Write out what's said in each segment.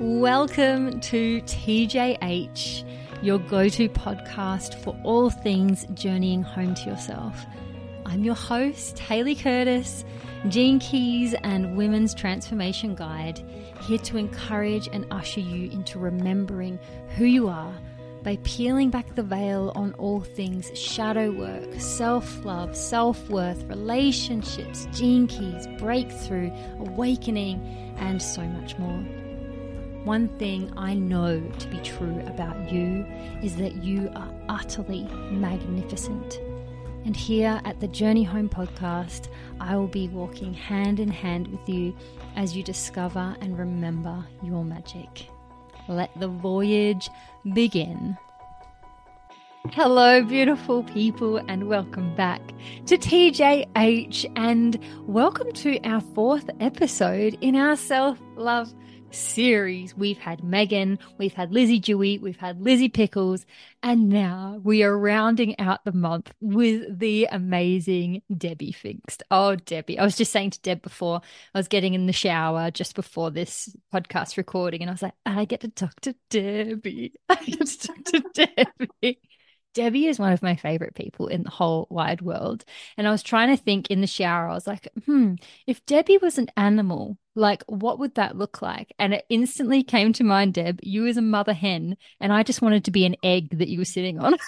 Welcome to TJH, your go to podcast for all things journeying home to yourself. I'm your host, Hayley Curtis, Gene Keys and Women's Transformation Guide, here to encourage and usher you into remembering who you are by peeling back the veil on all things shadow work, self love, self worth, relationships, gene keys, breakthrough, awakening, and so much more. One thing I know to be true about you is that you are utterly magnificent. And here at the Journey Home podcast, I will be walking hand in hand with you as you discover and remember your magic. Let the voyage begin. Hello, beautiful people, and welcome back to TJH, and welcome to our fourth episode in our self love series. We've had Megan, we've had Lizzie Dewey, we've had Lizzie Pickles, and now we are rounding out the month with the amazing Debbie Pfingst. Oh, Debbie. I was just saying to Deb before I was getting in the shower just before this podcast recording, and I was like, I get to talk to Debbie. I get to talk to Debbie. Debbie is one of my favorite people in the whole wide world. And I was trying to think in the shower, I was like, hmm, if Debbie was an animal, like what would that look like? And it instantly came to mind, Deb, you as a mother hen, and I just wanted to be an egg that you were sitting on. and then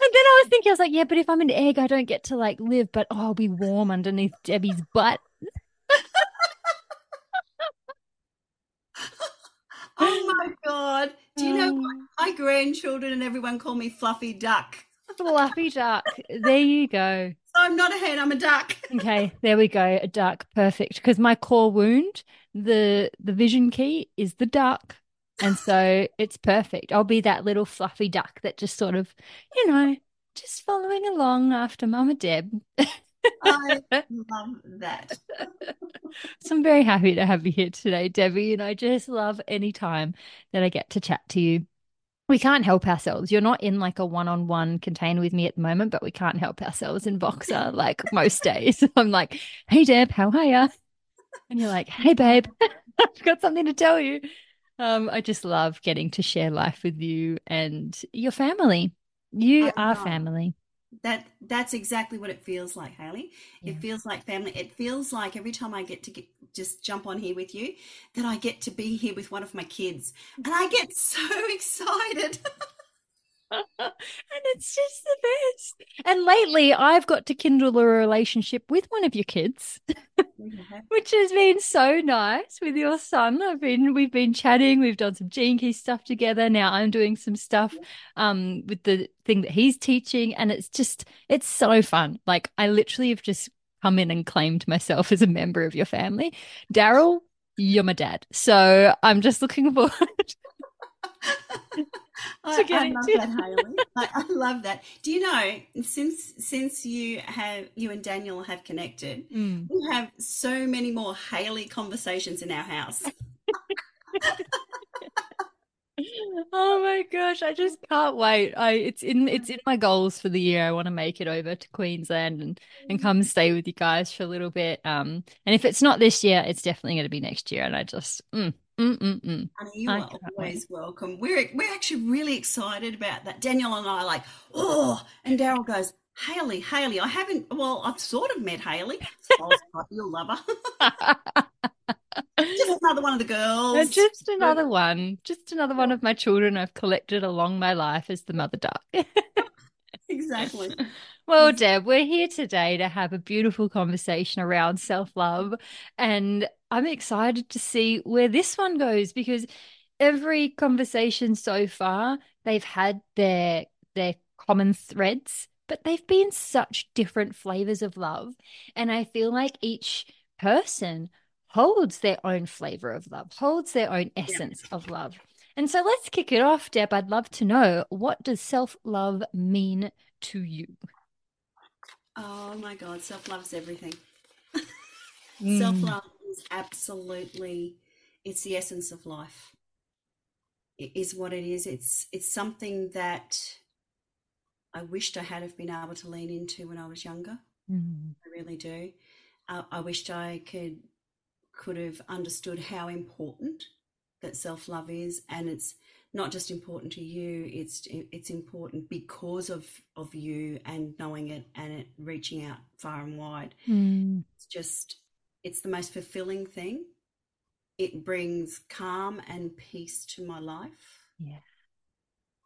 I was thinking, I was like, yeah, but if I'm an egg, I don't get to like live, but oh, I'll be warm underneath Debbie's butt. oh my god! Do you know what? Um. my grandchildren and everyone call me Fluffy Duck? Fluffy Duck. There you go. I'm not a hen, I'm a duck. okay, there we go. A duck. Perfect. Because my core wound, the the vision key is the duck. And so it's perfect. I'll be that little fluffy duck that just sort of, you know, just following along after Mama Deb. I love that. so I'm very happy to have you here today, Debbie. And I just love any time that I get to chat to you. We can't help ourselves. You're not in like a one on one container with me at the moment, but we can't help ourselves in Voxer like most days. I'm like, hey, Deb, how are you? And you're like, hey, babe, I've got something to tell you. Um, I just love getting to share life with you and your family. You are family that that's exactly what it feels like hayley yeah. it feels like family. It feels like every time i get to get, just jump on here with you that i get to be here with one of my kids. And i get so excited and it's just the best. And lately, I've got to kindle a relationship with one of your kids, which has been so nice with your son. I've been, we've been chatting, we've done some gene key stuff together. Now I'm doing some stuff um, with the thing that he's teaching, and it's just, it's so fun. Like I literally have just come in and claimed myself as a member of your family. Daryl, you're my dad, so I'm just looking forward. I, I, love that, Hayley. I, I, love that. Do you know since since you have you and Daniel have connected, mm. we have so many more Hayley conversations in our house. oh my gosh, I just can't wait. I it's in it's in my goals for the year. I want to make it over to Queensland and and come stay with you guys for a little bit. Um and if it's not this year, it's definitely going to be next year and I just mm, Mm-mm-mm. you I are always wait. welcome. We're we're actually really excited about that. Daniel and I are like, oh, and Daryl goes, Hayley, Hayley. I haven't. Well, I've sort of met Hayley. You'll love her. just another one of the uh, girls. Just another one. Just another one of my children I've collected along my life as the mother duck. exactly. Well, Deb, we're here today to have a beautiful conversation around self love. And I'm excited to see where this one goes because every conversation so far, they've had their their common threads, but they've been such different flavors of love. And I feel like each person holds their own flavor of love, holds their own essence yeah. of love. And so let's kick it off, Deb. I'd love to know what does self love mean to you? Oh my God, self love is everything. mm. Self love is absolutely it's the essence of life it is what it is it's it's something that i wished i had have been able to lean into when i was younger mm. i really do uh, i wished i could could have understood how important that self love is, and it's not just important to you; it's it's important because of of you and knowing it and it reaching out far and wide. Mm. It's just it's the most fulfilling thing. It brings calm and peace to my life. Yeah.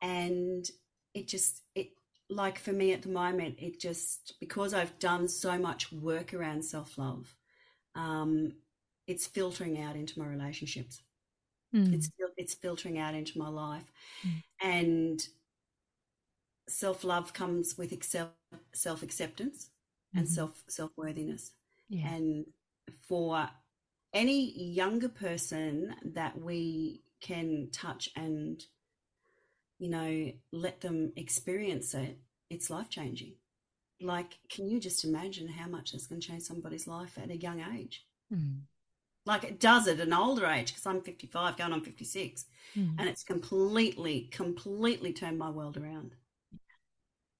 And it just it like for me at the moment, it just because I've done so much work around self love, um, it's filtering out into my relationships. Mm. It's it's filtering out into my life, Mm. and self love comes with self acceptance and Mhm. self self worthiness. yeah. And for any younger person that we can touch and you know let them experience it, it's life changing. Like, can you just imagine how much that's going to change somebody's life at a young age? Mm. Like it does at an older age because I'm 55, going on 56, Mm. and it's completely, completely turned my world around.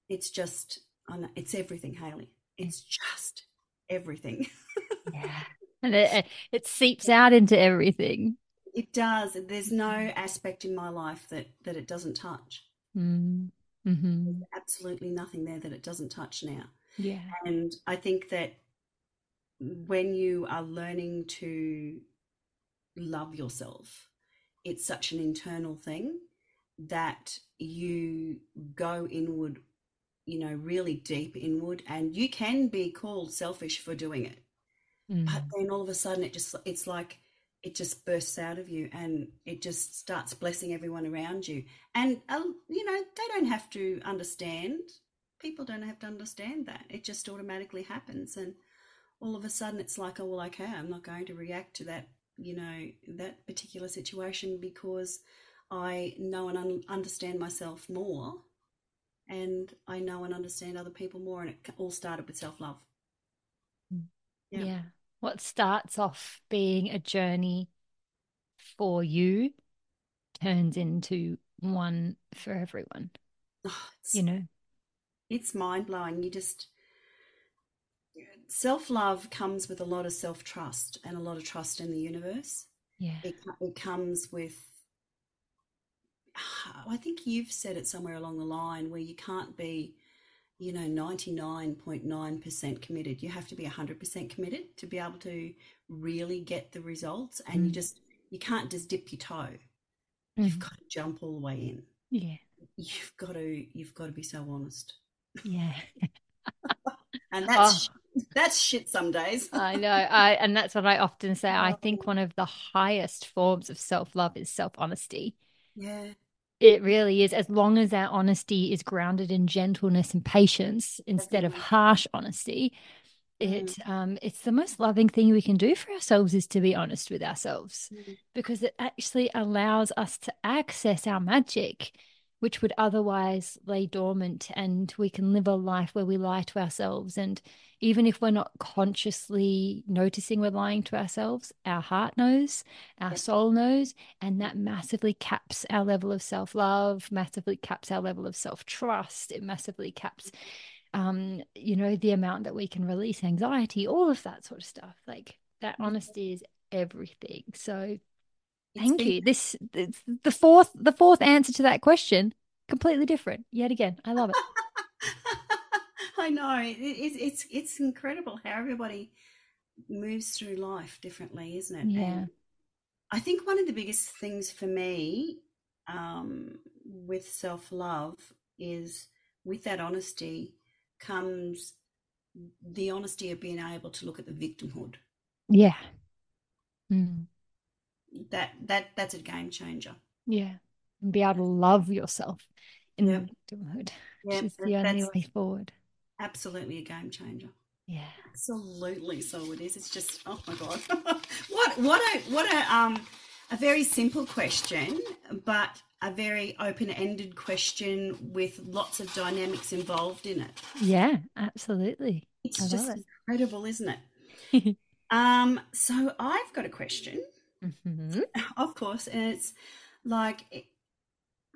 It's just, know, it's everything, Hayley. It's just everything. Yeah. And it, it seeps out into everything. It does. There's no aspect in my life that that it doesn't touch. Mm. hmm Absolutely nothing there that it doesn't touch now. Yeah. And I think that when you are learning to love yourself, it's such an internal thing that you go inward, you know, really deep inward, and you can be called selfish for doing it. Mm. But then all of a sudden, it just, it's like, it just bursts out of you and it just starts blessing everyone around you. And, uh, you know, they don't have to understand. People don't have to understand that. It just automatically happens. And all of a sudden, it's like, oh, well, okay, I'm not going to react to that, you know, that particular situation because I know and un- understand myself more. And I know and understand other people more. And it all started with self love. Mm. yeah. Yeah. What starts off being a journey for you turns into one for everyone, Oh, you know? it's mind blowing. You just self love comes with a lot of self trust and a lot of trust in the universe. Yeah. It it comes with. I think you've said it somewhere along the line where you can't be, you know, ninety nine point nine percent committed. You have to be hundred percent committed to be able to really get the results, and you Mm. just you can't just dip your toe. You've Mhm. got to jump all the way in. Yeah. You've got to you've got to be so honest. Yeah. And that's Oh. That's shit some days. I know. I and that's what I often say. I think Oh. one of the highest forms of self-love is self-honesty. Yeah. It really is, as long as our honesty is grounded in gentleness and patience instead of harsh honesty. Mm. It um it's the most loving thing we can do for ourselves is to be honest with ourselves Mm. because it actually allows us to access our magic, which would otherwise lay dormant, and we can live a life where we lie to ourselves. And even if we're not consciously noticing we're lying to ourselves, our heart knows, our soul knows, and that massively caps our level of self love, massively caps our level of self trust. It massively caps, um, you know, the amount that we can release anxiety, all of that sort of stuff. Like that honesty is everything. So thank you. This the fourth the fourth answer to that question, completely different yet again. I love it. I know. It, it, it's it's incredible how everybody moves through life differently, isn't it? Yeah. And I think one of the biggest things for me um, with self love is with that honesty comes the honesty of being able to look at the victimhood. Yeah. Mm, That that that's a game changer. yeah. And be able to love yourself in Yep. victimhood, Yeah, which is the only way forward. Absolutely a game changer. Yeah. Absolutely, so it is. It's just oh my god, what what a what a um a very simple question, but a very open ended question with lots of dynamics involved in it. Yeah, absolutely. It's I just incredible, isn't it? Um, so I've got a question, hmm of course, and it's like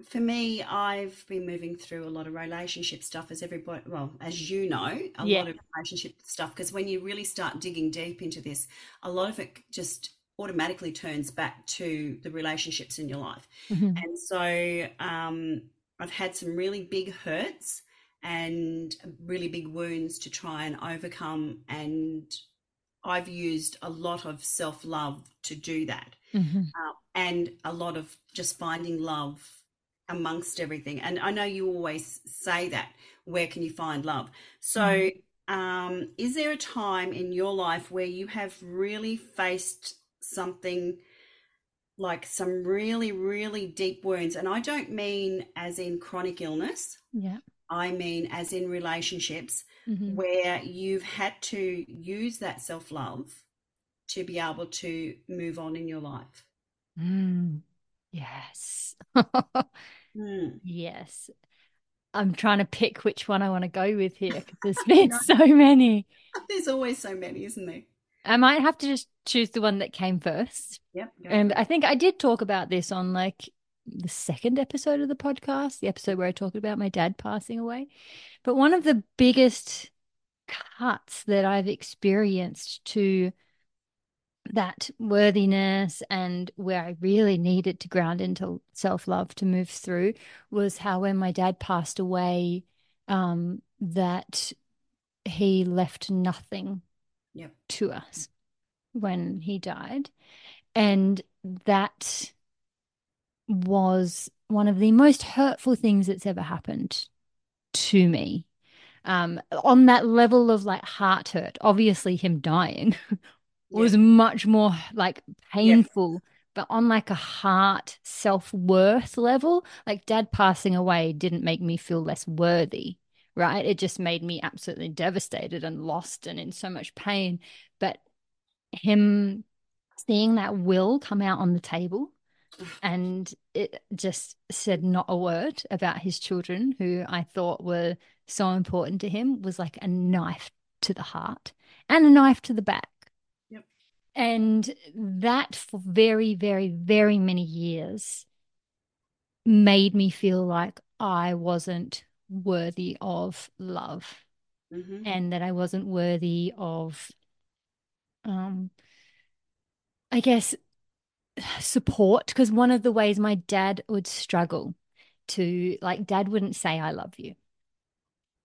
for me, I've been moving through a lot of relationship stuff, as everybody, well, as you know, a Yeah. lot of relationship stuff. Because when you really start digging deep into this, a lot of it just automatically turns back to the relationships in your life. Mhm. And so um, I've had some really big hurts and really big wounds to try and overcome. And I've used a lot of self love to do that Mhm. uh, and a lot of just finding love amongst everything. And I know you always say that. Where can you find love? So, um, is there a time in your life where you have really faced something like some really, really deep wounds? And I don't mean as in chronic illness, Yeah. I mean as in relationships Mhm. where you've had to use that self love to be able to move on in your life. Mm. Yes. Mm. Yes. I'm trying to pick which one I want to go with here because there's been so many. There's always so many, isn't there? I might have to just choose the one that came first. Yep. And. I think I did talk about this on like the second episode of the podcast, the episode where I talked about my dad passing away. But one of the biggest cuts that I've experienced to that worthiness and where I really needed to ground into self love to move through was how when my dad passed away, um, that he left nothing Yep. to us when he died. And that was one of the most hurtful things that's ever happened to me. Um, on that level of like heart hurt, obviously him dying was much more like painful, but on like a heart self-worth level, like dad passing away didn't make me feel less worthy, right? It just made me absolutely devastated and lost and in so much pain. But him seeing that will come out on the table and it just said not a word about his children, who I thought were so important to him, was like a knife to the heart and a knife to the back. And that for very, very, very many years made me feel like I wasn't worthy of love Mhm. and that I wasn't worthy of, um, I guess, support. Because one of the ways my dad would struggle to, like, dad wouldn't say, I love you.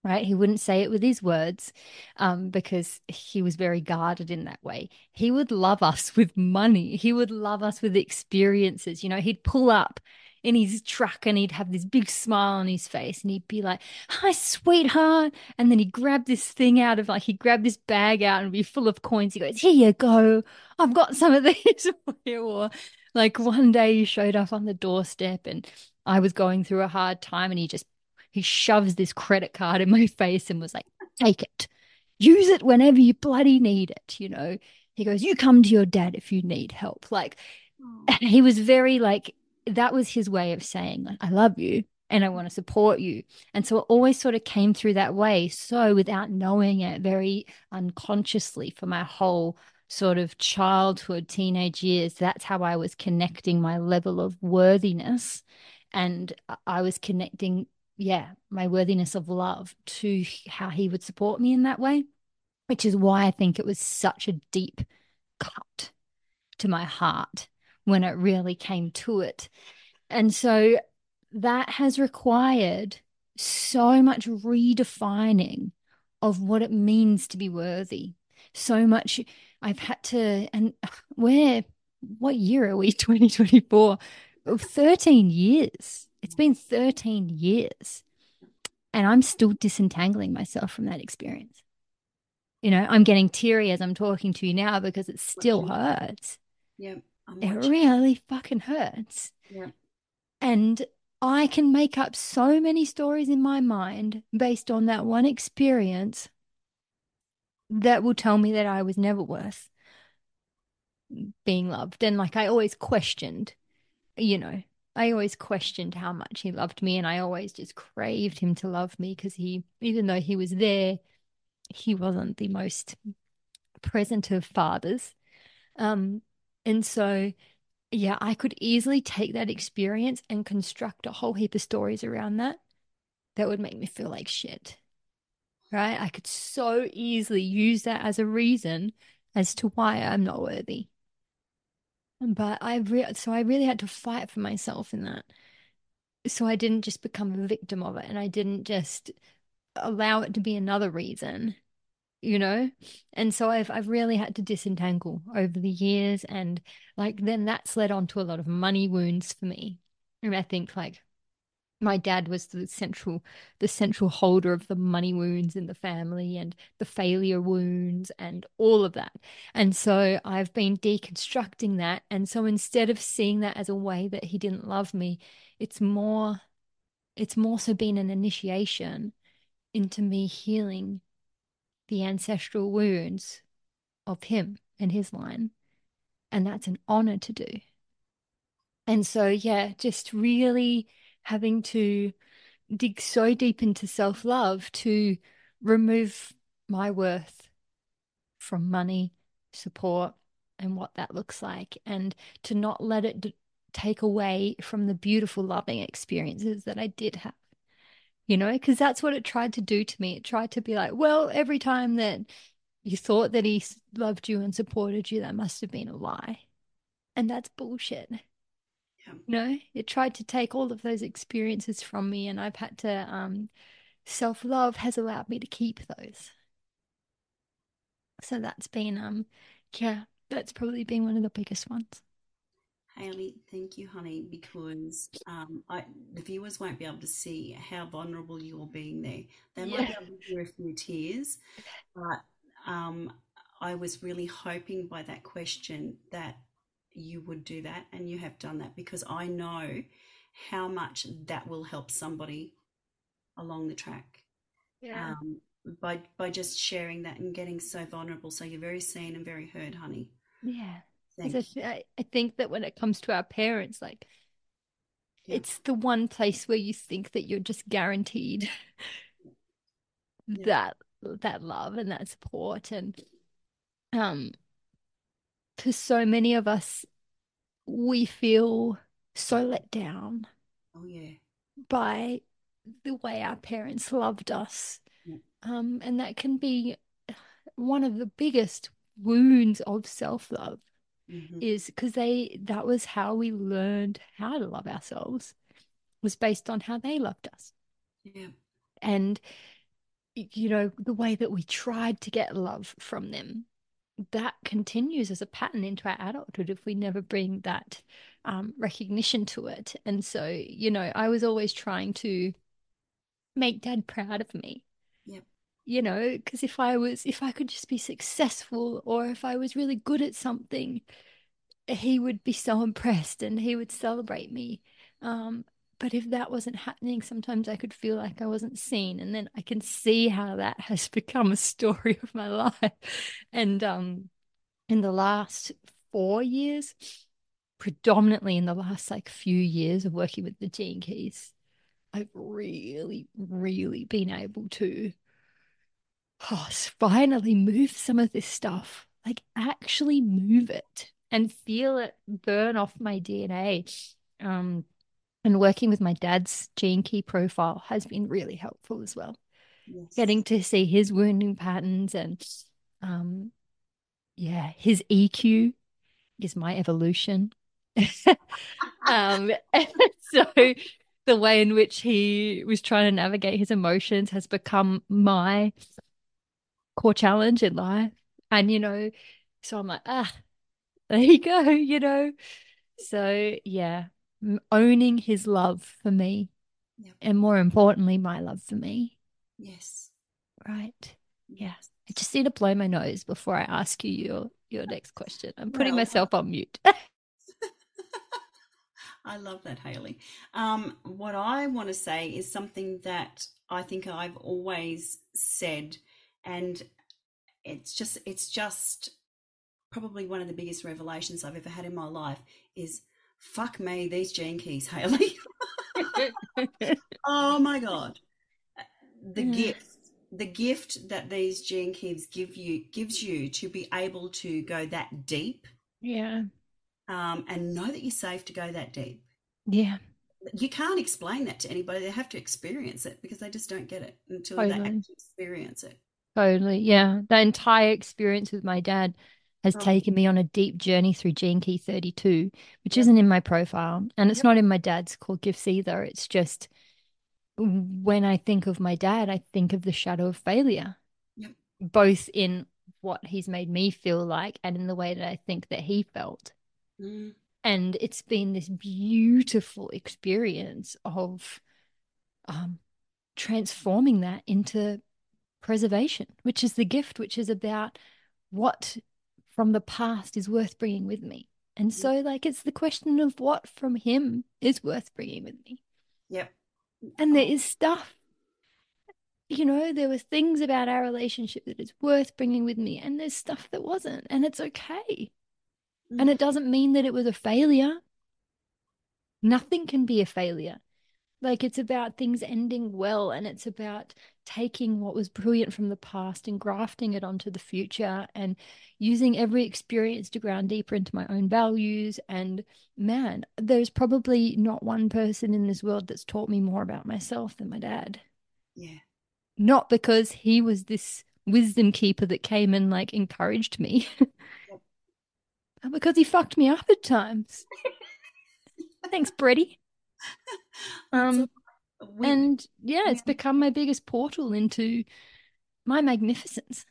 Right? He wouldn't say it with his words um, because he was very guarded in that way. He would love us with money. He would love us with experiences. You know, he'd pull up in his truck and he'd have this big smile on his face and he'd be like, Hi, sweetheart. And then he'd grab this thing out of like, he'd grab this bag out and be full of coins. He goes, Here you go. I've got some of these. Or like one day he showed up on the doorstep and I was going through a hard time and he just, he shoves this credit card in my face and was like, Take it. Use it whenever you bloody need it. You know, he goes, You come to your dad if you need help. Like, he was very like that was his way of saying like i love you and i want to support you and so it always sort of came through that way so without knowing it very unconsciously for my whole sort of childhood teenage years that's how i was connecting my level of worthiness and i was connecting yeah my worthiness of love to how he would support me in that way which is why i think it was such a deep cut to my heart when it really came to it. And so that has required so much redefining of what it means to be worthy. So much I've had to, and where, what year are we? 2024? 13 years. It's been 13 years. And I'm still disentangling myself from that experience. You know, I'm getting teary as I'm talking to you now because it still hurts. I'm It really fucking hurts. Yep. And I can make up so many stories in my mind based on that one experience that will tell me that I was never worth being loved. And like I always questioned, you know, I always questioned how much he loved me. And I always just craved him to love me because he, even though he was there, he wasn't the most present of fathers. Um, and so yeah, I could easily take that experience and construct a whole heap of stories around that that would make me feel like shit. Right? I could so easily use that as a reason as to why I'm not worthy. But I re so I really had to fight for myself in that. So I didn't just become a victim of it and I didn't just allow it to be another reason you know and so i've i've really had to disentangle over the years and like then that's led on to a lot of money wounds for me and i think like my dad was the central the central holder of the money wounds in the family and the failure wounds and all of that and so i've been deconstructing that and so instead of seeing that as a way that he didn't love me it's more it's more so been an initiation into me healing the ancestral wounds of him and his line. And that's an honor to do. And so, yeah, just really having to dig so deep into self love to remove my worth from money, support, and what that looks like, and to not let it d- take away from the beautiful, loving experiences that I did have you know, because that's what it tried to do to me. It tried to be like, well, every time that you thought that he loved you and supported you, that must have been a lie. And that's bullshit. Yeah. Know, it tried to take all of those experiences from me, and I've had to, um, self love has allowed me to keep those. So that's been, um, yeah, that's probably been one of the biggest ones. Hayley, thank you, honey, because um, I, the viewers won't be able to see how vulnerable you're being there. They might be able to hear a few tears, but um, I was really hoping by that question that you would do that, and you have done that because I know how much that will help somebody along the track. Yeah. Um, by by just sharing that and getting so vulnerable, so you're very seen and very heard, honey. Yeah. I, I think that when it comes to our parents, like yeah. it's the one place where you think that you're just guaranteed yeah. that that love and that support and um for so many of us we feel so let down oh yeah by the way our parents loved us yeah. um and that can be one of the biggest wounds of self-love mm-hmm. is because they that was how we learned how to love ourselves was based on how they loved us. Yeah. And you know, the way that we tried to get love from them, that continues as a pattern into our adulthood if we never bring that um, recognition to it. And so, you know, I was always trying to make dad proud of me. Yep. You know, because if I was, if I could just be successful or if I was really good at something, he would be so impressed and he would celebrate me. Um, but if that wasn't happening, sometimes I could feel like I wasn't seen. And then I can see how that has become a story of my life. And um, in the last four years, predominantly in the last like few years of working with the Gene Keys, I've really, really been able to oh, finally move some of this stuff, like actually move it and feel it burn off my DNA. Um, and working with my dad's gene key profile has been really helpful as well. Yes. Getting to see his wounding patterns and, um, yeah, his EQ is my evolution. um, so the way in which he was trying to navigate his emotions has become my core challenge in life. And, you know, so I'm like, ah, there you go, you know. So, yeah, owning his love for me. Yep. And more importantly, my love for me. Yes. Right. Yeah. I just need to blow my nose before I ask you your, your next question. I'm putting well, myself on mute. I love that, Hayley. Um, what I want to say is something that I think I've always said, and it's just it's just probably one of the biggest revelations I've ever had in my life is fuck me, these gene keys, Hayley. oh my God. The gift, the gift that these gene keys give you gives you to be able to go that deep. Yeah. um, and know that you're safe to go that deep. Yeah. You can't explain that to anybody. They have to experience it because they just don't get it until Totally. they actually experience it. Totally. Yeah. The entire experience with my dad has Oh. taken me on a deep journey through Gene Key 32, which Yep. isn't in my profile. And it's Yep. not in my dad's core gifts either. It's just when I think of my dad, I think of the shadow of failure, Yep. both in what he's made me feel like and in the way that I think that he felt. Mm, And it's been this beautiful experience of um, transforming that into preservation, which is the gift, which is about what from the past is worth bringing with me. And so, like, it's the question of what from him is worth bringing with me. Yep. And there Oh. stuff, you know, there were things about our relationship that is worth bringing with me, and there's stuff that wasn't, and it's okay. And Mm. it doesn't mean that it was a failure. Nothing can be a failure. Like it's about things ending well, and it's about taking what was brilliant from the past and grafting it onto the future and using every experience to ground deeper into my own values. And man, there's probably not one person in this world that's taught me more about myself than my dad. Yeah. Not because he was this wisdom keeper that came and like encouraged me, but because he fucked me up at times. Thanks, Brady. Um, We- and yeah, it's become my biggest portal into my magnificence.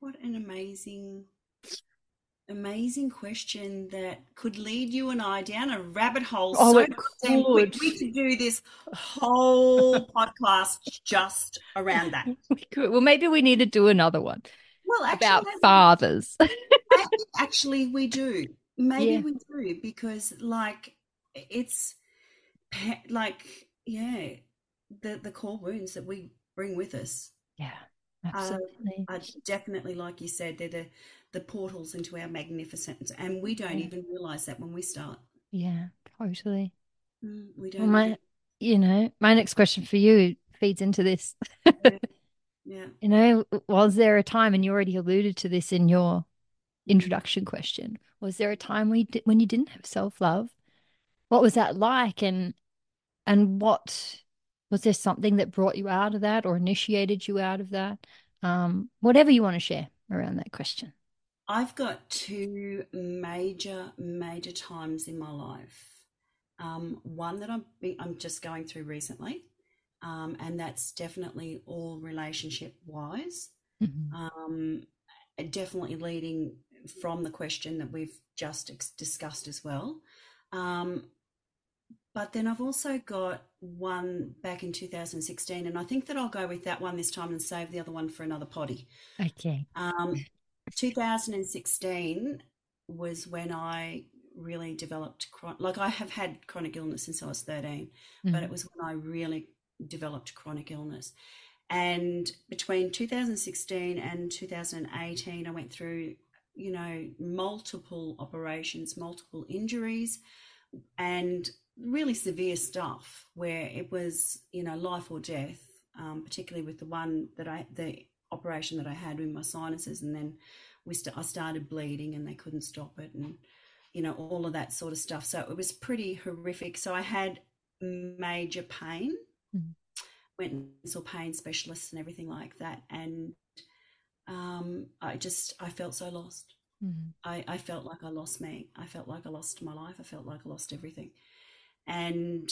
What an amazing, amazing question that could lead you and I down a rabbit hole. Oh, so it could. We could do this whole podcast just around that. We could, well, maybe we need to do another one Well, actually, about fathers. actually, we do. Maybe Yeah. we do because, like, it's like, yeah, the the core wounds that we bring with us yeah, absolutely. are definitely, like you said, they're the the portals into our magnificence, and we don't Yeah. even realize that when we start. yeah, totally. Mm, we don't. my, even- you know, my next question for you feeds into this. yeah. You know, was there a time, and you already alluded to this in your introduction question, was there a time we when you didn't have self-love? What was that like? And and what was there something that brought you out of that or initiated you out of that? Um, whatever you want to share around that question. I've got two major, major times in my life. Um, one that I'm I'm just going through recently, um, and that's definitely all relationship wise. Mhm. Um, definitely leading from the question that we've just ex- discussed as well. Um, but then I've also got one back in 2016, and I think that I'll go with that one this time and save the other one for another potty. Okay. Um, 2016 was when I really developed like I have had chronic illness since I was 13, but it was when I really developed chronic illness. And between 2016 and 2018, I went through, you know, multiple operations, multiple injuries, and really severe stuff where it was, you know, life or death. Um, particularly with the one that I, the operation that I had with my sinuses, and then we st- I started bleeding, and they couldn't stop it, and you know, all of that sort of stuff. So it was pretty horrific. So I had major pain. Mhm. Went and saw pain specialists and everything like that, and um, I just I felt so lost. Mhm. I, I felt like I lost me. I felt like I lost my life. I felt like I lost everything. And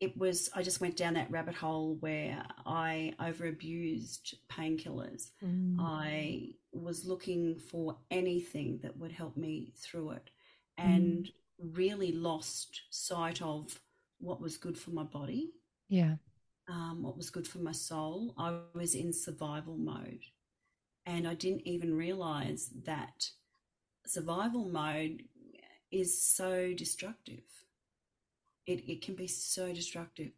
it was, I just went down that rabbit hole where I overabused painkillers. Mm. I was looking for anything that would help me through it and really lost sight of what was good for my body, Yeah. um, what was good for my soul. I was in survival mode. And I didn't even realize that survival mode is so destructive. It, it can be so destructive.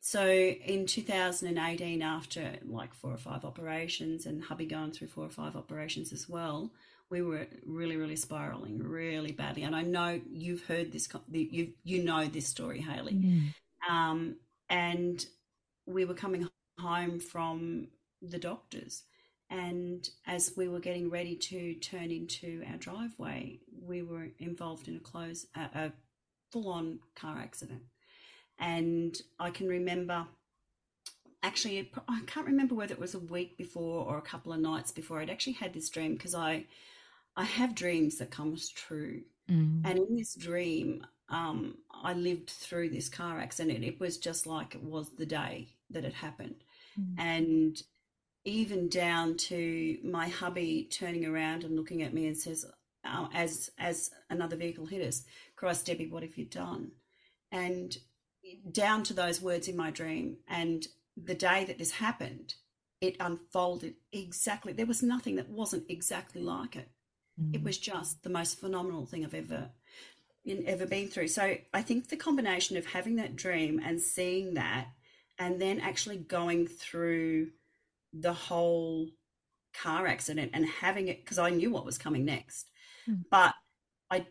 So in 2018, after like four or five operations, and hubby going through four or five operations as well, we were really, really spiraling really badly. And I know you've heard this, you you know this story, Hayley. Mm. Um, and we were coming home from the doctors. And as we were getting ready to turn into our driveway, we were involved in a close, a, a full on car accident. And I can remember actually, I can't remember whether it was a week before or a couple of nights before I'd actually had this dream because I, I have dreams that comes true. Mm. And in this dream, um, I lived through this car accident. It was just like it was the day that it happened. Mm. And even down to my hubby turning around and looking at me and says, uh, as as another vehicle hit us, Christ, Debbie, what have you done? And down to those words in my dream. And the day that this happened, it unfolded exactly. There was nothing that wasn't exactly like it. Mm. It was just the most phenomenal thing I've ever ever been through. So I think the combination of having that dream and seeing that, and then actually going through the whole car accident and having it because I knew what was coming next. Mm. But I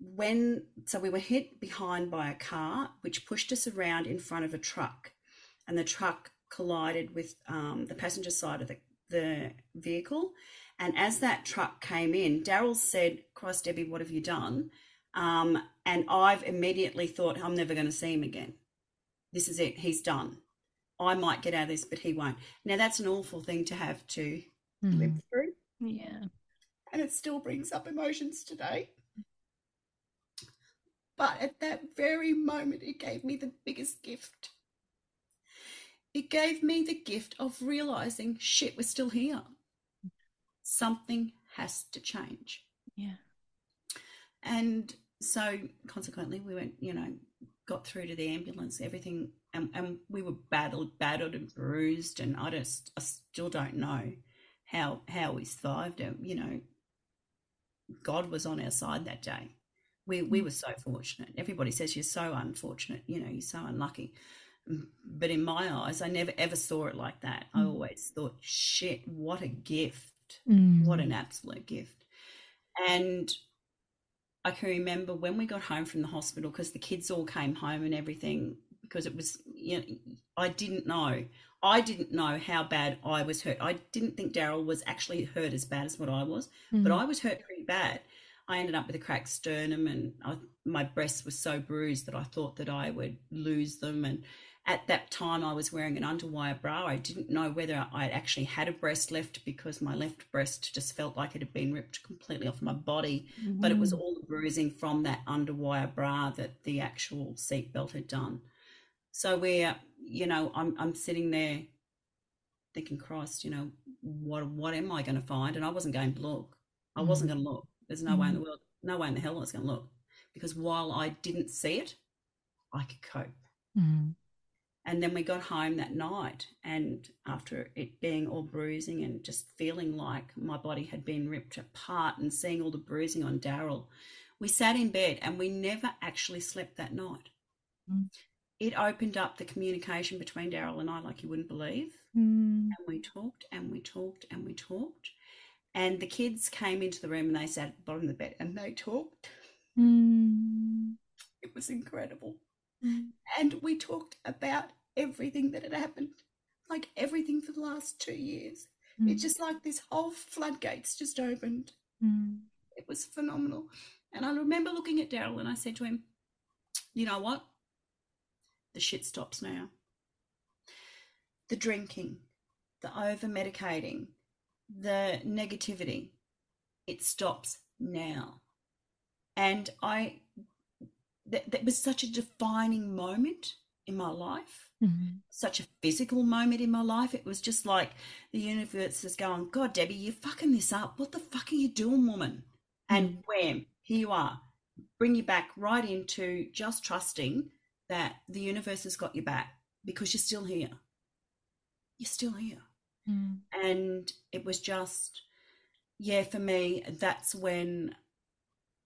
when so we were hit behind by a car which pushed us around in front of a truck and the truck collided with um, the passenger side of the, the vehicle. And as that truck came in daryl said christ debbie what have you done? Um, and i've immediately thought i'm never going to see him again. This is it. He's done. I might get out of this but he won't. Now that's an awful thing to have to Mm. live through. Yeah. And it still brings up emotions today. But at that very moment, it gave me the biggest gift. It gave me the gift of realizing shit, we're still here. Something has to change. Yeah. And so, consequently, we went, you know, got through to the ambulance, everything, and, and we were battled, battered and bruised. And I just, I still don't know how how we survived it. You know, God was on our side that day. We we were so fortunate. Everybody says you're so unfortunate. You know, you're so unlucky. But in my eyes, I never ever saw it like that. I Mm. always thought, shit, what a gift. Mm. What an absolute gift. And I can remember when we got home from the hospital because the kids all came home and everything because it was you know I didn't know I didn't know how bad I was hurt. I didn't think Daryl was actually hurt as bad as what I was, Mm. but I was hurt pretty bad. I ended up with a cracked sternum and I, my breasts were so bruised that I thought that I would lose them. And at that time, I was wearing an underwire bra. I didn't know whether I actually had a breast left because my left breast just felt like it had been ripped completely off my body. But it was Mm. all the bruising from that underwire bra that the actual seatbelt had done. So we're, you know, I'm I'm sitting there thinking, Christ, you know, what what am I going to find? And I wasn't going to look. I wasn't going to look. There's no way in the world, no way in the hell I was going to look, because while I didn't see it, I could cope. Mm. And then we got home that night, and after it being all bruising and just feeling like my body had been ripped apart and seeing all the bruising on Daryl, we sat in bed and we never actually slept that night. Mm. It opened up the communication between Daryl and I like you wouldn't believe. Mm. And we talked and we talked and we talked. And the kids came into the room and they sat at the bottom of the bed and they talked. Mm. It was incredible. Mm. And we talked about everything that had happened, like everything for the last two years. It's just like this whole floodgates just opened. Mm. It was phenomenal. And I remember looking at Daryl and I said to him, You know what? The shit stops now. The drinking, the over medicating, the negativity, it stops now. And I, that, that was such a defining moment in my life Mm. such a physical moment in my life. It was just like the universe is going, God, Debbie, you're fucking this up. What the fuck are you doing, woman? And wham, here you are. Bring you back right into just trusting that the universe has got your back because you're still here. You're still here. Mm. And it was just, yeah, for me, that's when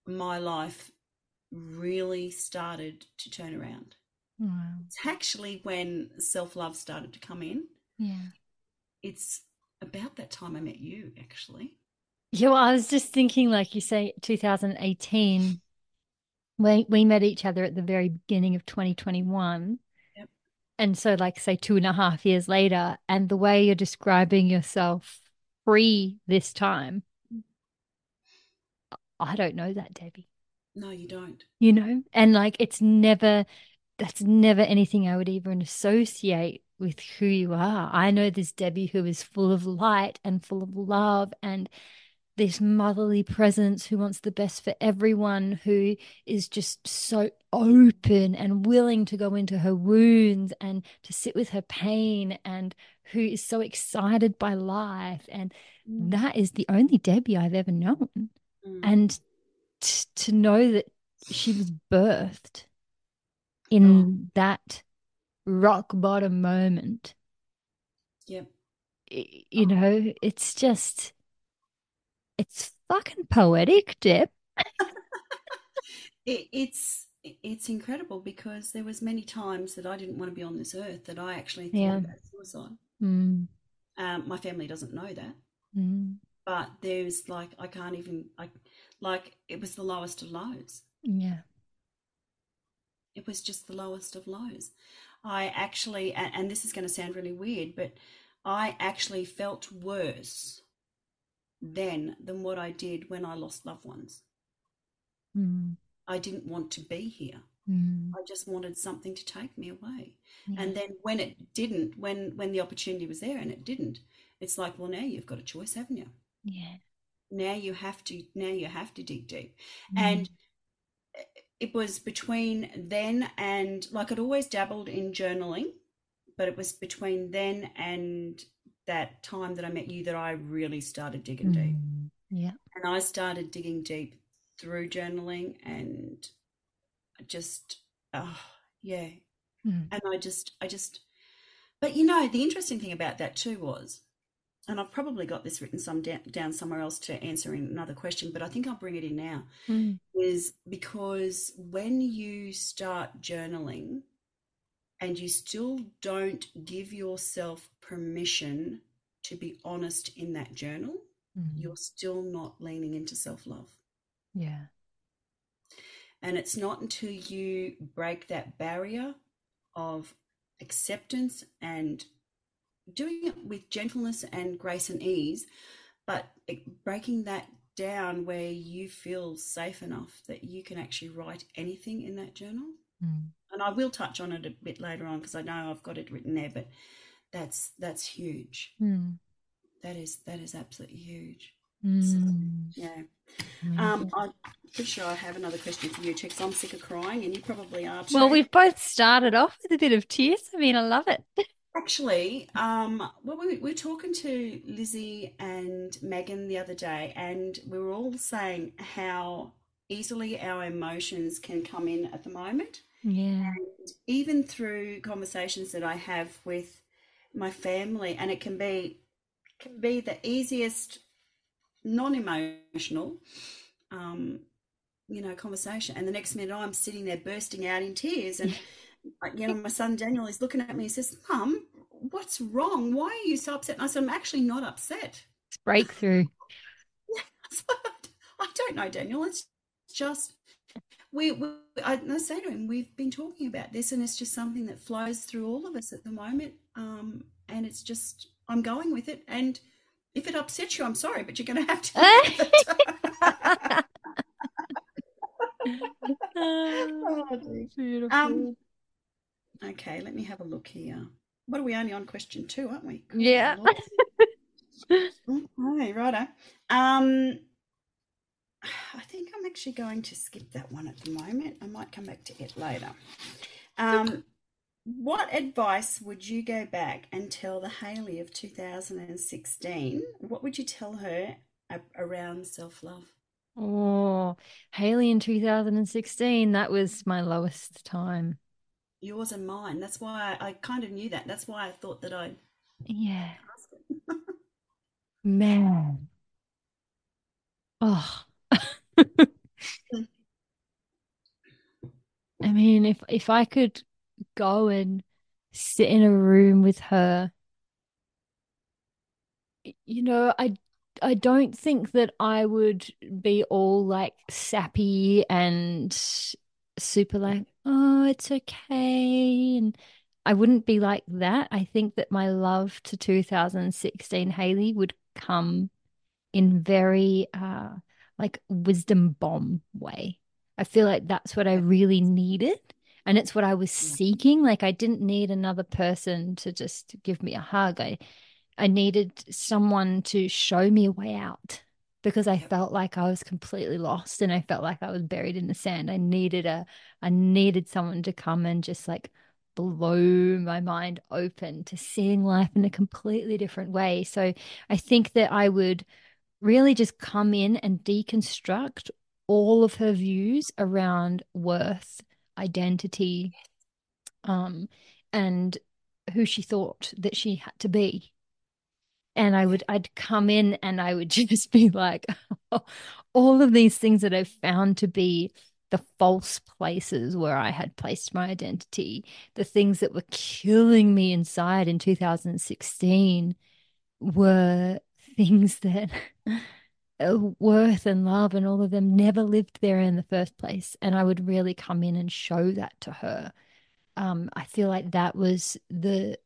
my life really started to turn around. Wow. It's actually when self love started to come in. Yeah. It's about that time I met you, actually. Yeah, well, I was just thinking, like you say, 2018, we we met each other at the very beginning of 2021. And so, like, say, two and a half years later, and the way you're describing yourself free this time, I don't know that, Debbie. No, you don't. You know, and like it's never, that's never anything I would even associate with who you are. I know this Debbie who is full of light and full of love and this motherly presence who wants the best for everyone, who is just so open and willing to go into her wounds and to sit with her pain, and who is so excited by life. And mm. that is the only Debbie I've ever known. Mm. And t- to know that she was birthed in oh. that rock bottom moment. Yep. You know, it's just it's fucking poetic, Deb. it, it's it's incredible because there was many times that I didn't want to be on this earth that I actually thought yeah. about suicide. Mm. Um, my family doesn't know that, mm. but there's like I can't even I like it was the lowest of lows. Yeah, it was just the lowest of lows. I actually, and, and this is going to sound really weird, but I actually felt worse then than what I did when I lost loved ones. Mm. I didn't want to be here. Mm. I just wanted something to take me away. Yeah. And then when it didn't, when when the opportunity was there and it didn't, it's like, well, now you've got a choice, haven't you? Yeah. Now you have to. Now you have to dig deep. Mm. And it was between then and like I'd always dabbled in journaling, but it was between then and that time that I met you that I really started digging mm, deep. Yeah. And I started digging deep through journaling and just, oh, yeah. Mm. And I just, I just, but you know, the interesting thing about that too was, and I've probably got this written some da- down somewhere else to answer in another question, but I think I'll bring it in now, mm. is because when you start journaling, and you still don't give yourself permission to be honest in that journal, mm-hmm. you're still not leaning into self love. Yeah. And it's not until you break that barrier of acceptance and doing it with gentleness and grace and ease, but breaking that down where you feel safe enough that you can actually write anything in that journal. Mm and I will touch on it a bit later on because I know I've got it written there, but that's that's huge. Mm. That is that is absolutely huge. Mm. So, yeah. Um, I'm pretty sure I have another question for you because I'm sick of crying, and you probably are too. Well, we've both started off with a bit of tears. I mean, I love it. Actually, um, well, we, we were talking to Lizzie and Megan the other day, and we were all saying how easily our emotions can come in at the moment. Yeah. And even through conversations that I have with my family, and it can be can be the easiest non-emotional um, you know conversation and the next minute i'm sitting there bursting out in tears and you know my son daniel is looking at me and says mum what's wrong? Why are you so upset? And i said i'm actually not upset. It's breakthrough. I don't know daniel. It's just we, we I, I, say to him, we've been talking about this, and it's just something that flows through all of us at the moment. Um, and it's just, I'm going with it. And if it upsets you, I'm sorry, but you're going to have to. oh, beautiful. Um, okay, let me have a look here. What are we only on question two, aren't we? yeah. okay, righto. Um, I think I'm actually going to skip that one at the moment. I might come back to it later. Um, what advice would you go back and tell the Hayley of 2016? What would you tell her around self love? Oh, Hayley in 2016, that was my lowest time. Yours and mine. That's why I, I kind of knew that. That's why I thought that I'd. Yeah. Man. Oh, I mean, if if I could go and sit in a room with her, you know, I I don't think that I would be all like sappy and super like, oh, it's okay. And I wouldn't be like that. I think that my love to 2016 Hayley would come in very uh like wisdom bomb way. I feel like that's what I really needed. And it's what I was seeking. Like I didn't need another person to just give me a hug. I I needed someone to show me a way out because I felt like I was completely lost and I felt like I was buried in the sand. I needed a I needed someone to come and just like blow my mind open to seeing life in a completely different way. So I think that I would really just come in and deconstruct all of her views around worth, identity, um, and who she thought that she had to be. And I would, I'd come in and I would just be like, all of these things that I've found to be the false places where I had placed my identity, the things that were killing me inside in 2016 were things that worth and love and all of them never lived there in the first place. And I would really come in and show that to her. Um, I feel like that was the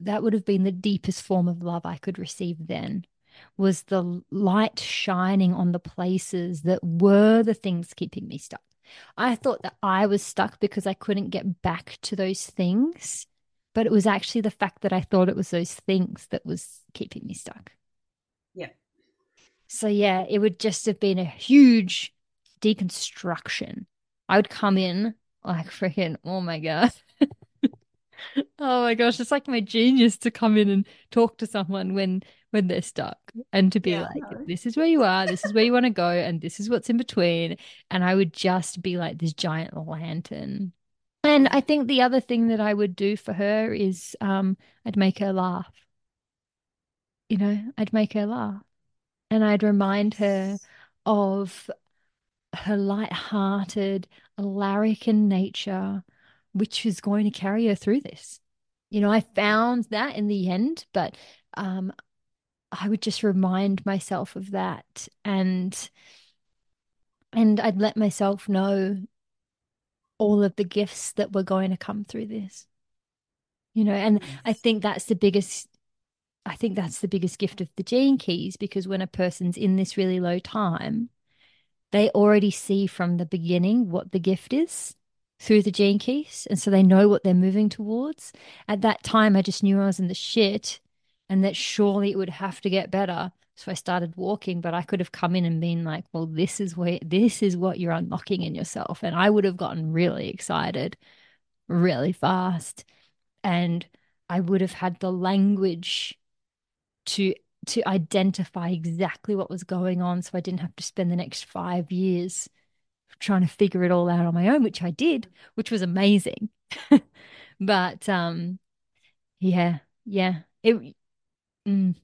that would have been the deepest form of love I could receive then was the light shining on the places that were the things keeping me stuck. I thought that I was stuck because I couldn't get back to those things, but it was actually the fact that I thought it was those things that was keeping me stuck. So yeah, it would just have been a huge deconstruction. I would come in like freaking, oh my God. oh my gosh, it's like my genius to come in and talk to someone when when they're stuck and to be yeah, like, this is where you are, this is where you want to go, and this is what's in between. And I would just be like this giant lantern. And I think the other thing that I would do for her is um, I'd make her laugh. You know, I'd make her laugh. And I'd remind her of her light-hearted, larrikin nature, which is going to carry her through this. You know, I found that in the end, but um, I would just remind myself of that and and I'd let myself know all of the gifts that were going to come through this. You know, and I think that's the biggest I think that's the biggest gift of the gene keys because when a person's in this really low time, they already see from the beginning what the gift is through the gene keys. And so they know what they're moving towards. At that time, I just knew I was in the shit and that surely it would have to get better. So I started walking, but I could have come in and been like, well, this is where this is what you're unlocking in yourself. And I would have gotten really excited really fast. And I would have had the language to to identify exactly what was going on so I didn't have to spend the next five years trying to figure it all out on my own, which I did, which was amazing. but um yeah, yeah. It Mm.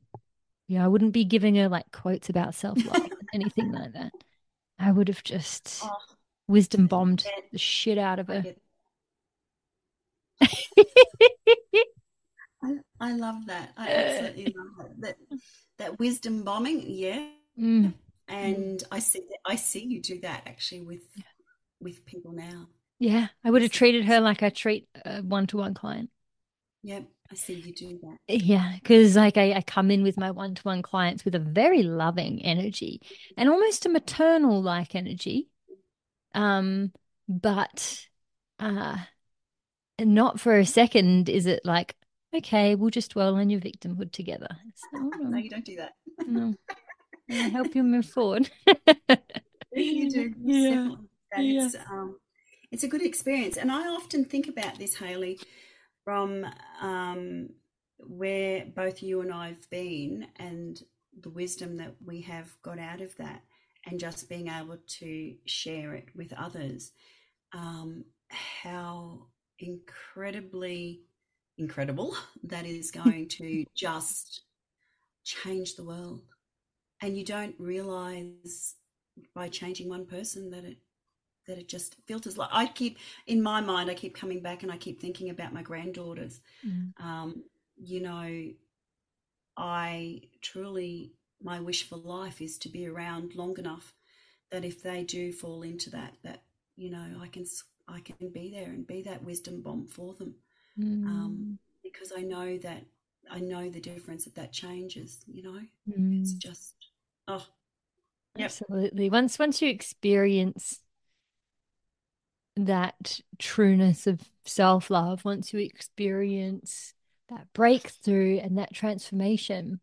Yeah, I wouldn't be giving her like quotes about self love, anything like that. I would have just oh, wisdom bombed the shit out of her. I, love that. I absolutely love that. that. That wisdom bombing, yeah. Mm. And I see that I see you do that actually with yeah. with people now. Yeah, I would have treated her like I treat a one to one client. Yep. I see you do that. Yeah, because like I, I come in with my one to one clients with a very loving energy and almost a maternal like energy. Um, but uh not for a second is it like, okay, we'll just dwell on your victimhood together. So, no, you don't do that. no. I help you move forward. you do. Yeah. yeah. It's, um, it's a good experience. And I often think about this, Hayley, from um, where both you and I've been and the wisdom that we have got out of that, and just being able to share it with others, um, how incredibly incredible that is going to just change the world. And you don't realize by changing one person that it that it just filters like i keep in my mind i keep coming back and i keep thinking about my granddaughters mm. um, you know i truly my wish for life is to be around long enough that if they do fall into that that you know i can i can be there and be that wisdom bomb for them mm. um, because i know that i know the difference that that changes you know mm. it's just oh Yep. Absolutely. Once once you experience that trueness of self-love, once you experience that breakthrough and that transformation,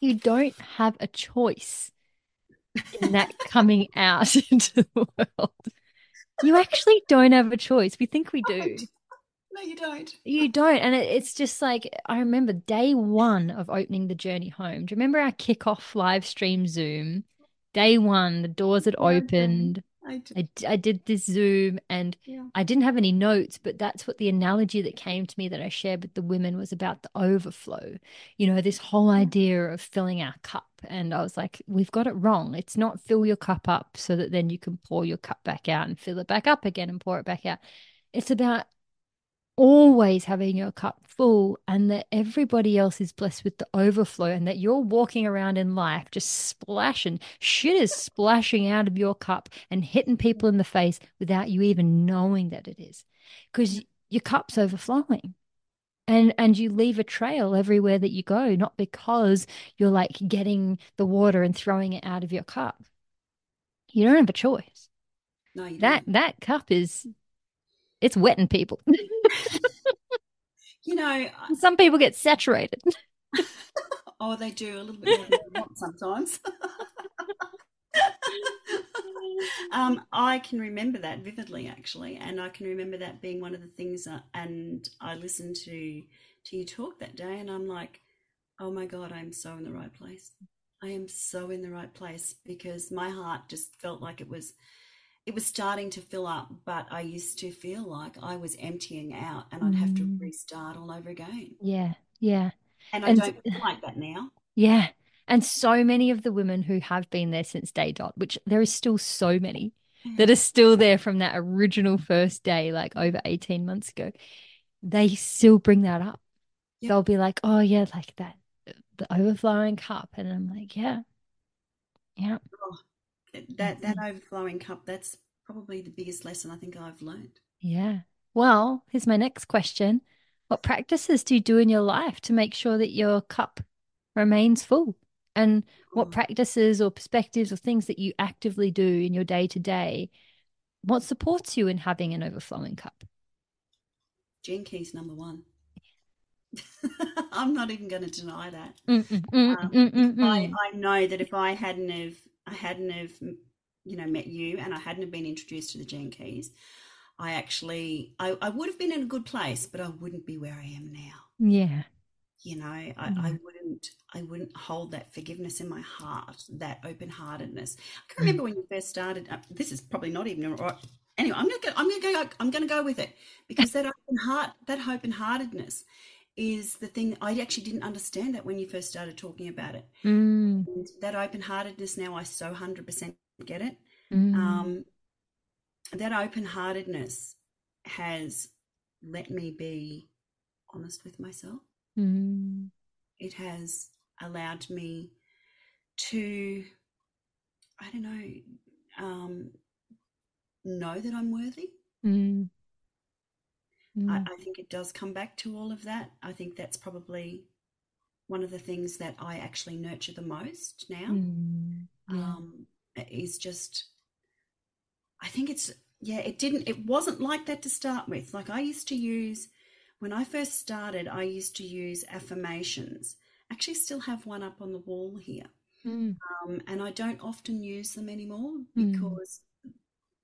you don't have a choice in that coming out into the world. You actually don't have a choice. We think we do. No, you don't. You don't. And it, it's just like, I remember day one of opening the journey home. Do you remember our kickoff live stream Zoom? Day one, the doors had opened. I did. I, I did this Zoom and yeah. I didn't have any notes, but that's what the analogy that came to me that I shared with the women was about the overflow. You know, this whole idea of filling our cup. And I was like, we've got it wrong. It's not fill your cup up so that then you can pour your cup back out and fill it back up again and pour it back out. It's about always having your cup full and that everybody else is blessed with the overflow and that you're walking around in life just splashing shit is splashing out of your cup and hitting people in the face without you even knowing that it is. Because your cup's overflowing and and you leave a trail everywhere that you go not because you're like getting the water and throwing it out of your cup. You don't have a choice. No, that don't. that cup is it's wetting people. you know, some people get saturated. oh, they do a little bit more than they want sometimes. um, I can remember that vividly, actually, and I can remember that being one of the things. Uh, and I listened to to you talk that day, and I'm like, oh my god, I'm so in the right place. I am so in the right place because my heart just felt like it was it was starting to fill up, but I used to feel like I was emptying out and I'd have to mm. restart all over again. Yeah, yeah. And I and, don't feel like that now. Yeah. And so many of the women who have been there since day dot, which there is still so many that are still there from that original first day, like over 18 months ago, they still bring that up. Yep. They'll be like, oh, yeah, like that, the overflowing cup. And I'm like, yeah, yeah. Oh, that that overflowing cup that's probably the biggest lesson i think i've learned. Yeah. Well here's my next question. What practices do you do in your life to make sure that your cup remains full? And what practices or perspectives or things that you actively do in your day to day what supports you in having an overflowing cup? Gene keys number one. I'm not even going to deny that. Mm, mm, mm, um, I, I know that if i hadn't have I hadn't have, you know, met you and I hadn't have been introduced to the Gene Keys, I actually, I, I would have been in a good place, but I wouldn't be where I am now. Yeah. You know, I, mm. I wouldn't, I wouldn't hold that forgiveness in my heart, that open heartedness. I can remember mm. when you first started. Uh, this is probably not even right. Anyway, I'm gonna go. I'm gonna go. I'm gonna go with it because that open heart, that open heartedness, is the thing I actually didn't understand that when you first started talking about it. Mm. that open heartedness now I so hundred percent get it. Mm. Um, that open heartedness has let me be honest with myself. Mm. It has allowed me to, I don't know, um, know that I'm worthy. Mm. Mm. I, I, think it does come back to all of that. I think that's probably one of the things that I actually nurture the most now. Mm. Yeah. Um, is just, I think it's, yeah, it didn't, it wasn't like that to start with. Like I used to use, when I first started, I used to use affirmations. Actually, still have one up on the wall here. Mm. Um, and I don't often use them anymore mm. because mm.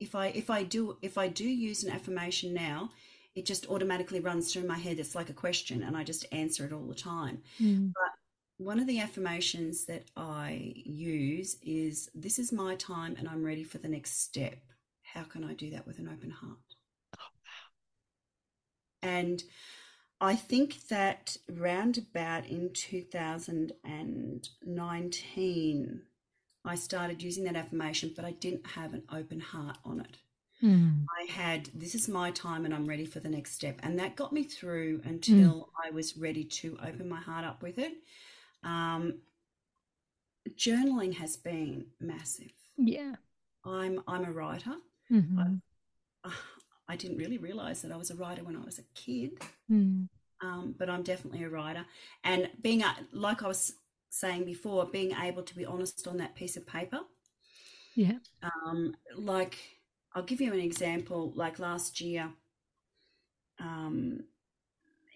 if I if I do if I do use an affirmation now, it just automatically runs through my head. It's like a question, and I just answer it all the time. Mm. But one of the affirmations that I use is This is my time, and I'm ready for the next step. How can I do that with an open heart? Oh, wow. And I think that round about in 2019, I started using that affirmation, but I didn't have an open heart on it. Mm. I had, this is my time and I'm ready for the next step. And that got me through until mm. I was ready to open my heart up with it. Um, journaling has been massive. Yeah. I'm, I'm a writer. Mm-hmm. I, I, didn't really realize that I was a writer when I was a kid. Mm. Um, but I'm definitely a writer. And being, a, like I was saying before, being able to be honest on that piece of paper Yeah. Um, like, I'll give you an example. Like last year, um,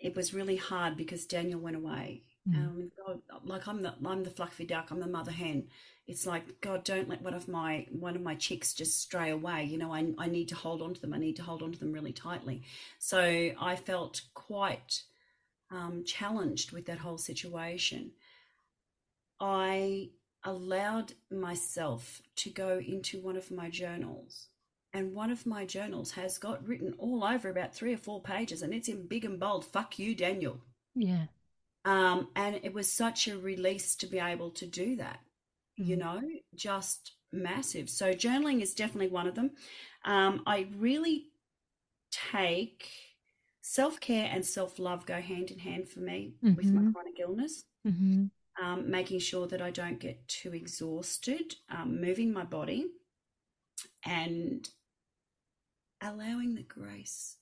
it was really hard because Daniel went away. Mm. Um, God, like I'm the I'm the fluffy duck. I'm the mother hen. It's like God, don't let one of my one of my chicks just stray away. You know, I I need to hold on to them. I need to hold on to them really tightly. So I felt quite um, challenged with that whole situation. I allowed myself to go into one of my journals and one of my journals has got written all over about three or four pages and it's in big and bold. Fuck you daniel. Yeah. um, and it was such a release to be able to do that you Mm. know just massive. So journaling is definitely one of them. Um, i really take self-care and self-love go hand in hand for me with my Mhm. chronic illness. Hmm um, making sure that I don't get too exhausted, um, moving my body, and allowing the grace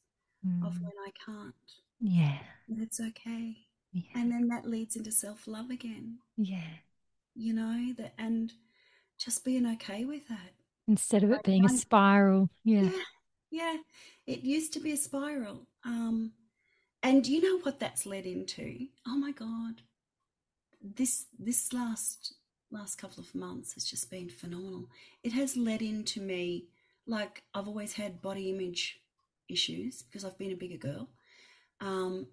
of when I can't. Mm. Yeah. And it's okay. Yeah. And then that leads into self love again, Yeah. you know, that and just being okay with that. Instead of it Like, being a spiral. Yeah. Yeah, yeah. It used to be a spiral. Um, and you know what that's led into? Oh my God. This this last last couple of months has just been phenomenal. It has led into me like I've always had body image issues because I've been a bigger girl. Um,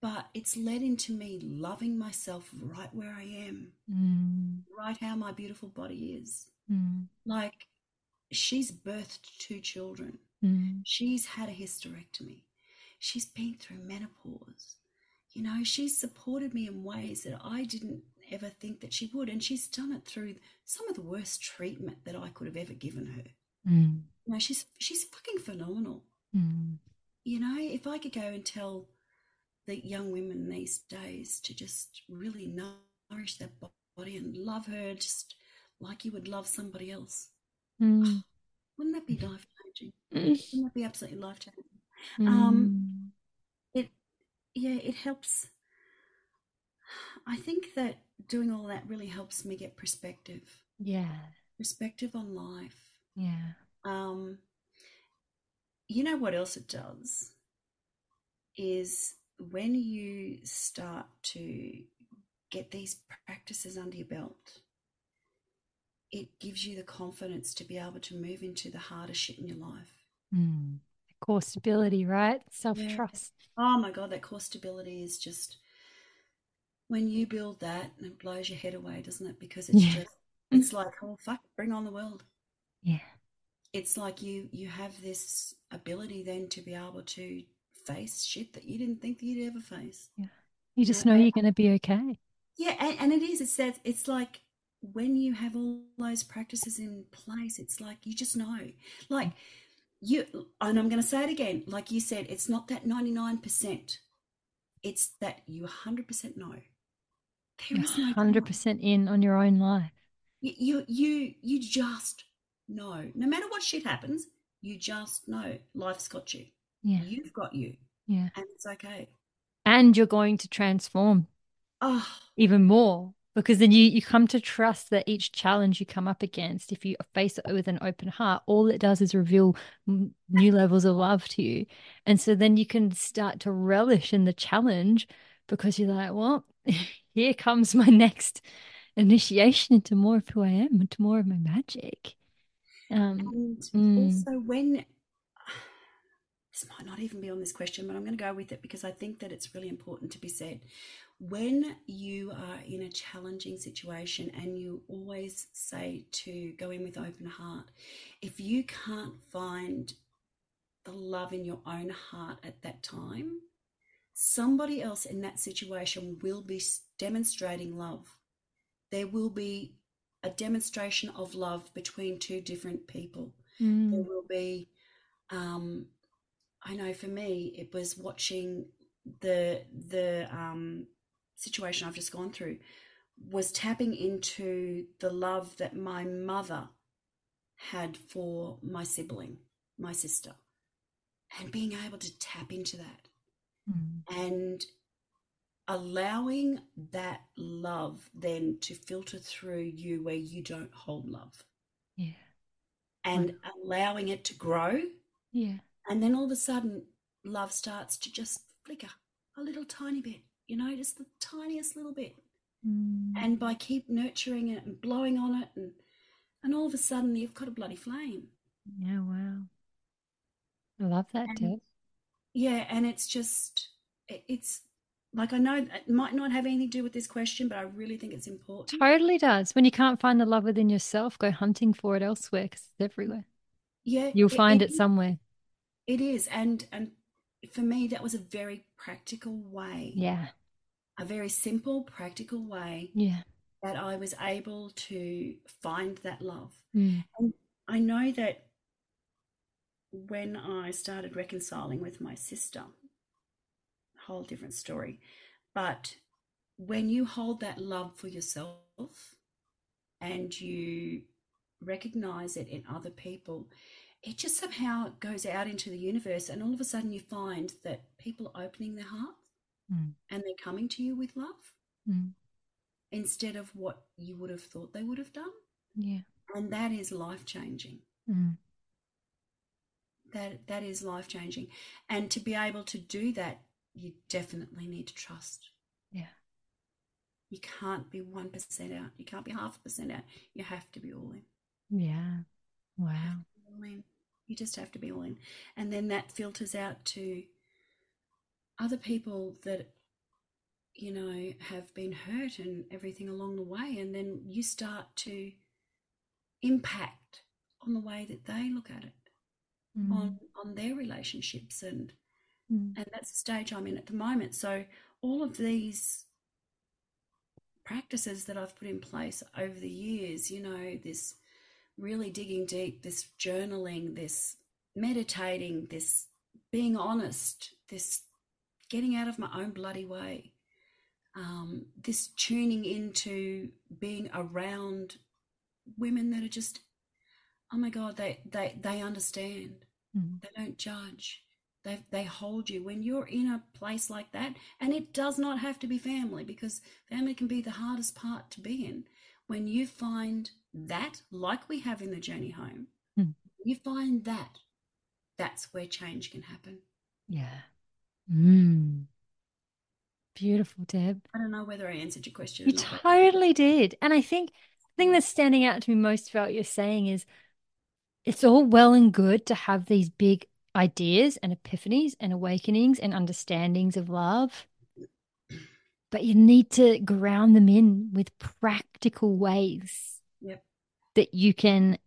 but it's led into me loving myself right where I am, Mm. right how my beautiful body is. Mm. Like she's birthed two children. Mm. She's had a hysterectomy. She's been through menopause. You know, she's supported me in ways that I didn't ever think that she would. And she's done it through some of the worst treatment that I could have ever given her. Mm. You know, she's she's fucking phenomenal. Mm. You know, if I could go and tell the young women these days to just really nourish their body and love her just like you would love somebody else, Mm. wouldn't that be life changing? Mm. Wouldn't that be absolutely life changing? Um, Mm. yeah, it helps. I think that doing all that really helps me get perspective, yeah. perspective on life. Yeah. Um, you know what else it does is when you start to get these practices under your belt, it gives you the confidence to be able to move into the harder shit in your life. Mm. Core stability, right? Self trust. Oh my God, that core stability is just when you build that, and it blows your head away, doesn't it? Because it's Yeah. just, it's like, oh fuck, bring on the world. Yeah. It's like you you have this ability then to be able to face shit that you didn't think that you'd ever face. Yeah. You just know you're going to be okay. Yeah, and, and it is. It's that. It's like when you have all those practices in place. It's like you just know. Like you, and I'm going to say it again. Like you said, it's not that 99. percent It's that you 100 percent know. There You're is no hundred doubt. percent in on your own life. You, you you you just know. No matter what shit happens, you just know life's got you. Yeah. You've got you, Yeah. and it's okay. And you're going to transform Oh, even more because then you, you come to trust that each challenge you come up against, if you face it with an open heart, all it does is reveal new levels of love to you. And so then you can start to relish in the challenge because you're like, well, here comes my next initiation into more of who I am, into more of my magic. Um, and Mm. also when this might not even be on this question, but I'm going to go with it because I think that it's really important to be said. When you are in a challenging situation and you always say to go in with open heart, if you can't find the love in your own heart at that time, somebody else in that situation will be demonstrating love. There will be a demonstration of love between two different people. There mm, will be, um, I know for me, it was watching the the um, situation I've just gone through was tapping into the love that my mother had for my sibling, my sister, and being able to tap into that. Mm, and allowing that love then to filter through you where you don't hold love. Yeah. And allowing it to grow. Yeah. And then all of a sudden, love starts to just flicker a little tiny bit, you know, just the tiniest little bit. Mm. And by keep nurturing it and blowing on it, and, and all of a sudden, you've got a bloody flame. Yeah, wow. I love that, And- Deb. Yeah, and it's just, it- it's like I know it might not have anything to do with this question, but I really think it's important. Totally does. When you can't find the love within yourself, go hunting for it elsewhere because it's everywhere. Yeah, You'll find it somewhere. It is, and and for me, that was a very practical way, Yeah. a very simple, practical way Yeah. that I was able to find that love. Mm. I know that when I started reconciling with my sister, whole different story, but when you hold that love for yourself and you recognize it in other people, it just somehow goes out into the universe, and all of a sudden you find that people are opening their hearts Mm. and they're coming to you with love Mm. instead of what you would have thought they would have done. Yeah. And that is life changing. Mm. That that is life changing. And to be able to do that, you definitely need to trust. Yeah. You can't be one percent out. You can't be half a percent out. You have to be all in. Yeah. Wow. All in. You just have to be all in. And then that filters out to other people that you know have been hurt and everything along the way and then you start to impact on the way that they look at it Mm. on on their relationships and Mm. and that's the stage I'm in at the moment. So all of these practices that I've put in place over the years, you know, this really digging deep, this journaling, this meditating, this being honest, this getting out of my own bloody way, um, this tuning into being around women that are just, oh my God, they they they understand. Mm. They don't judge. They, they hold you when you're in a place like that. And it does not have to be family because family can be the hardest part to be in. When you find that, like we have in the journey home, Hmm. you find that, that's where change can happen. Yeah. Mm. Beautiful, Deb. I don't know whether I answered your question. You or not, but- totally did. And I think the thing that's standing out to me most about what you're saying is it's all well and good to have these big ideas and epiphanies and awakenings and understandings of love. But you need to ground them in with practical ways Yep. that you can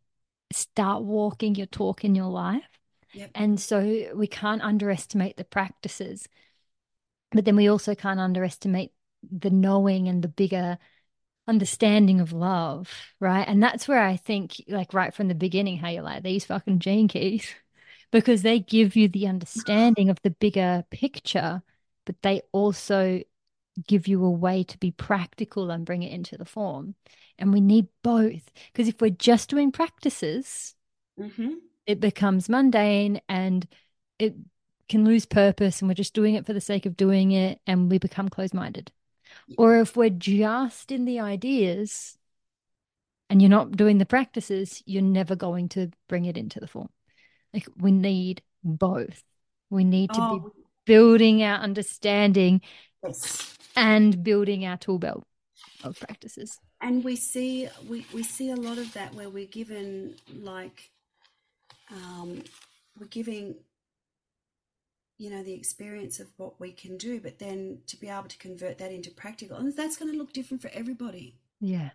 start walking your talk in your life. Yep. And so we can't underestimate the practices, but then we also can't underestimate the knowing and the bigger understanding of love, right? And that's where I think, like, right from the beginning, how you're like, these fucking gene keys, because they give you the understanding of the bigger picture, but they also give you a way to be practical and bring it into the form. And we need both, because if we're just doing practices, Mhm. it becomes mundane and it can lose purpose and we're just doing it for the sake of doing it and we become closed-minded. Or if we're just in the ideas and you're not doing the practices, you're never going to bring it into the form. Like we need both. We need to be Oh, building our understanding yes. and building our tool belt of practices. and we see we, we see a lot of that where we're given like um, we're giving you know the experience of what we can do but then to be able to convert that into practical and that's going to look different for everybody Yeah.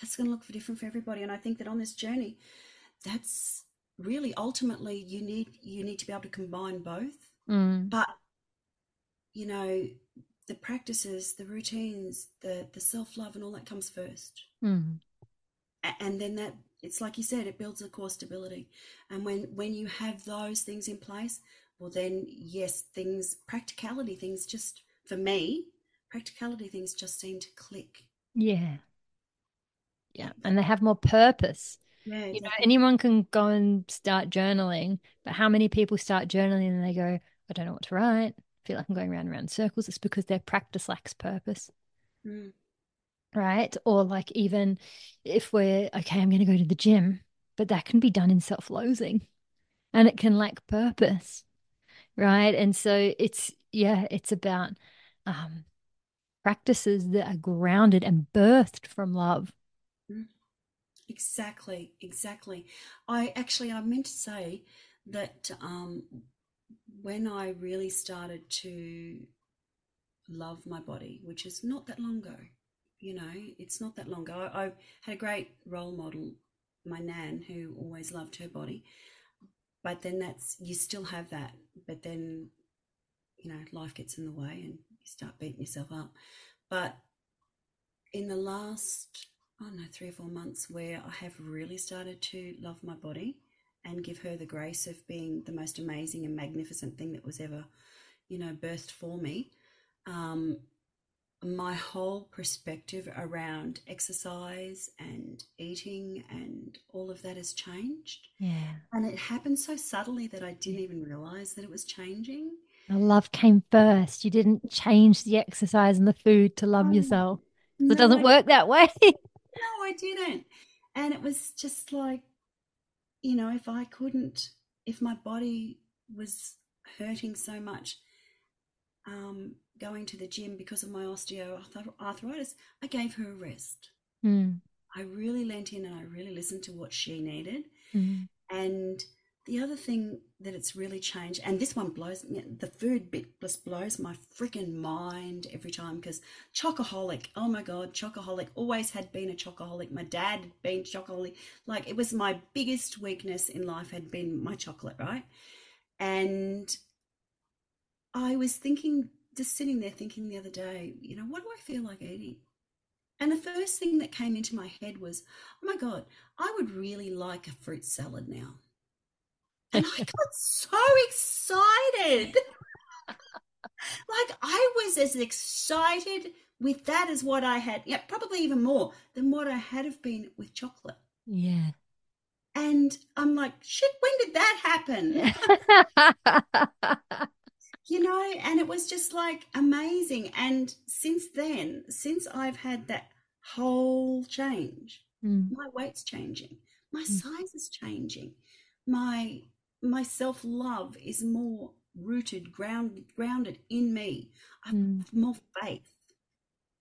that's going to look for different for everybody and i think that on this journey that's really ultimately you need you need to be able to combine both Mm. but you know the practices the routines the the self-love and all that comes first Mm. And then that it's like you said it builds a core stability and when when you have those things in place well then yes things practicality things just for me practicality things just seem to click Yeah. Yeah. And they have more purpose. Yeah You know, anyone can go and start journaling, but how many people start journaling and they go, I don't know what to write. I feel like I'm going round and round circles. It's because their practice lacks purpose. Mm. right? Or like even if we're okay, I'm going to go to the gym, but that can be done in self loathing and it can lack purpose, right? And so it's, yeah, it's about um, practices that are grounded and birthed from love. Mm. Exactly, exactly. I actually, I meant to say that um, when I really started to love my body, which is not that long ago, you know, it's not that long ago. I, I had a great role model, my nan, who always loved her body. But then that's, you still have that. But then, you know, life gets in the way and you start beating yourself up. But in the last, I don't know, three or four months, where I have really started to love my body and give her the grace of being the most amazing and magnificent thing that was ever, you know, birthed for me. Um, my whole perspective around exercise and eating and all of that has changed. Yeah. And it happened so subtly that I didn't even realize that it was changing. The love came first. You didn't change the exercise and the food to love yourself. No, it doesn't work that way. no, I didn't. And it was just like, you know, if I couldn't, if my body was hurting so much, um, going to the gym because of my osteoarthritis, I gave her a rest. Mm. I really leant in and I really listened to what she needed. Mm. And the other thing that it's really changed, and this one blows me, the food bit just blows my freaking mind every time because chocoholic, oh my God, chocoholic, always had been a chocoholic. My dad had been chocoholic. Like it was my biggest weakness in life had been my chocolate, right? And I was thinking, just sitting there thinking the other day, you know, what do I feel like eating? And the first thing that came into my head was, oh my God, I would really like a fruit salad now. And I got so excited. like I was as excited with that as what I had, yeah, probably even more than what I had have been with chocolate. Yeah. And I'm like, shit, when did that happen? you know, and it was just like amazing. And since then, since I've had that whole change, mm. my weight's changing, my mm. size is changing, my my self love is more rooted, grounded, grounded in me. I have mm. more faith.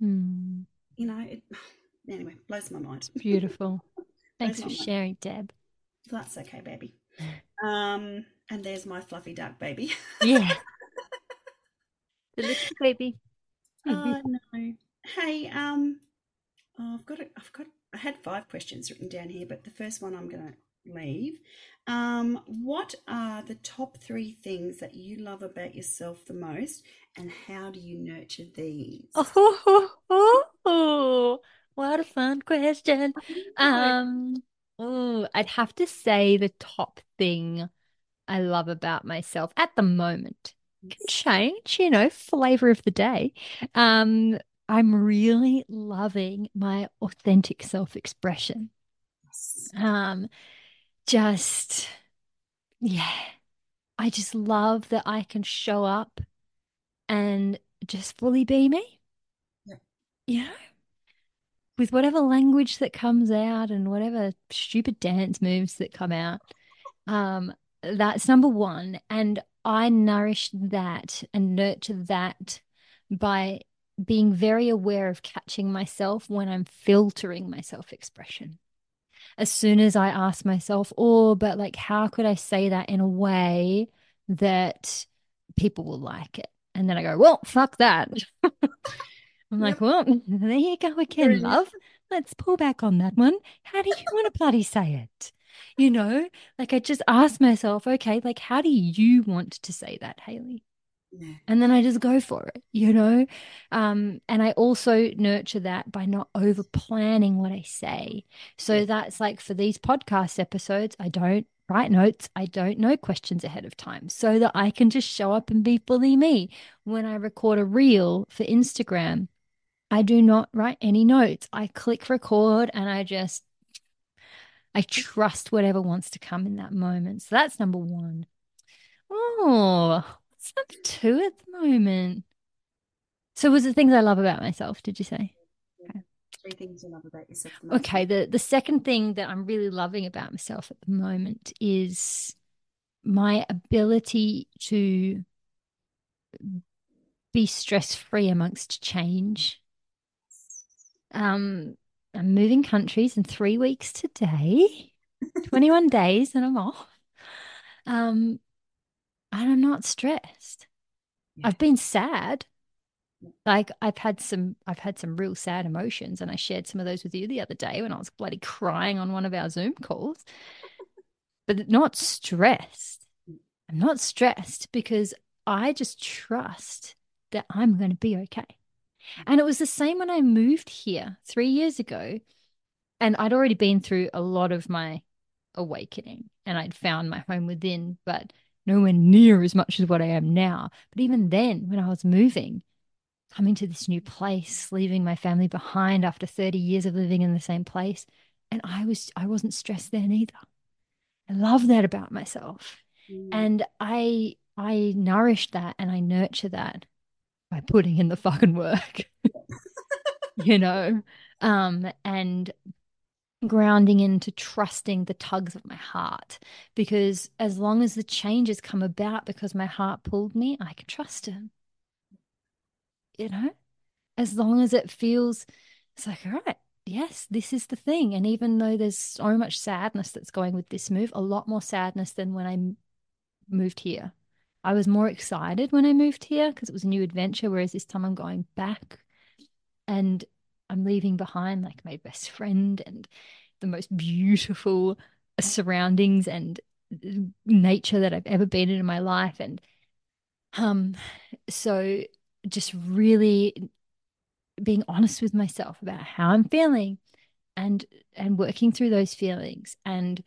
Mm. You know, it anyway blows my mind. Beautiful. Thanks for sharing, Deb. That's okay, baby. Um, and there's my fluffy duck baby. Yeah. the little baby. Oh no. Hey, um, oh, I've got it. I've got. I had five questions written down here, but the first one I'm going to leave. Um, what are the top three things that you love about yourself the most, and how do you nurture these? Oh, oh, oh, oh. what a fun question. Um, oh, I'd have to say the top thing I love about myself at the moment can change, you know, flavor of the day. Um, I'm really loving my authentic self-expression. Um, just yeah, I just love that I can show up and just fully be me. Yeah. You know, with whatever language that comes out and whatever stupid dance moves that come out. Um, that's number one. And I nourish that and nurture that by being very aware of catching myself when I'm filtering my self expression. As soon as I ask myself, oh, but like, how could I say that in a way that people will like it? And then I go, well, fuck that. I'm yep. like, well, there you go again, love. Let's pull back on that one. How do you want to bloody say it? You know, like I just ask myself, okay, like how do you want to say that, Hayley? And then I just go for it, you know? Um, and I also nurture that by not over planning what I say. So that's like for these podcast episodes, I don't write notes. I don't know questions ahead of time so that I can just show up and be fully me. When I record a reel for Instagram, I do not write any notes. I click record and I just I trust whatever wants to come in that moment. So that's number one. Oh, what's number two at the moment? So was it things I love about myself, did you say? Okay. three things you love about yourself. Okay, the the second thing that I'm really loving about myself at the moment is my ability to be stress free amongst change. Um, I'm moving countries in three weeks today, 21 days, and I'm off. Um, and I'm not stressed. Yeah. I've been sad. Like I've had some I've had some real sad emotions and I shared some of those with you the other day when I was bloody crying on one of our Zoom calls. but not stressed. I'm not stressed because I just trust that I'm going to be okay. Mm. And it was the same when I moved here 3 years ago and I'd already been through a lot of my awakening and I'd found my home within but nowhere near as much as what I am now. But even then, when I was moving, coming to this new place, leaving my family behind after 30 years of living in the same place, and I was I wasn't stressed then either. I love that about myself. Mm. And I I nourish that and I nurture that by putting in the fucking work. you know? Um and grounding into trusting the tugs of my heart because as long as the changes come about because my heart pulled me i can trust him you know? As long as it feels it's like all right yes this is the thing. And even though there's so much sadness that's going with this move a lot more sadness than when i moved here. I was more excited when i moved here because it was a new adventure whereas this time i'm going back. And I'm leaving behind like my best friend and the most beautiful surroundings and nature that I've ever been in in my life. And um, so just really being honest with myself about how I'm feeling and and working through those feelings and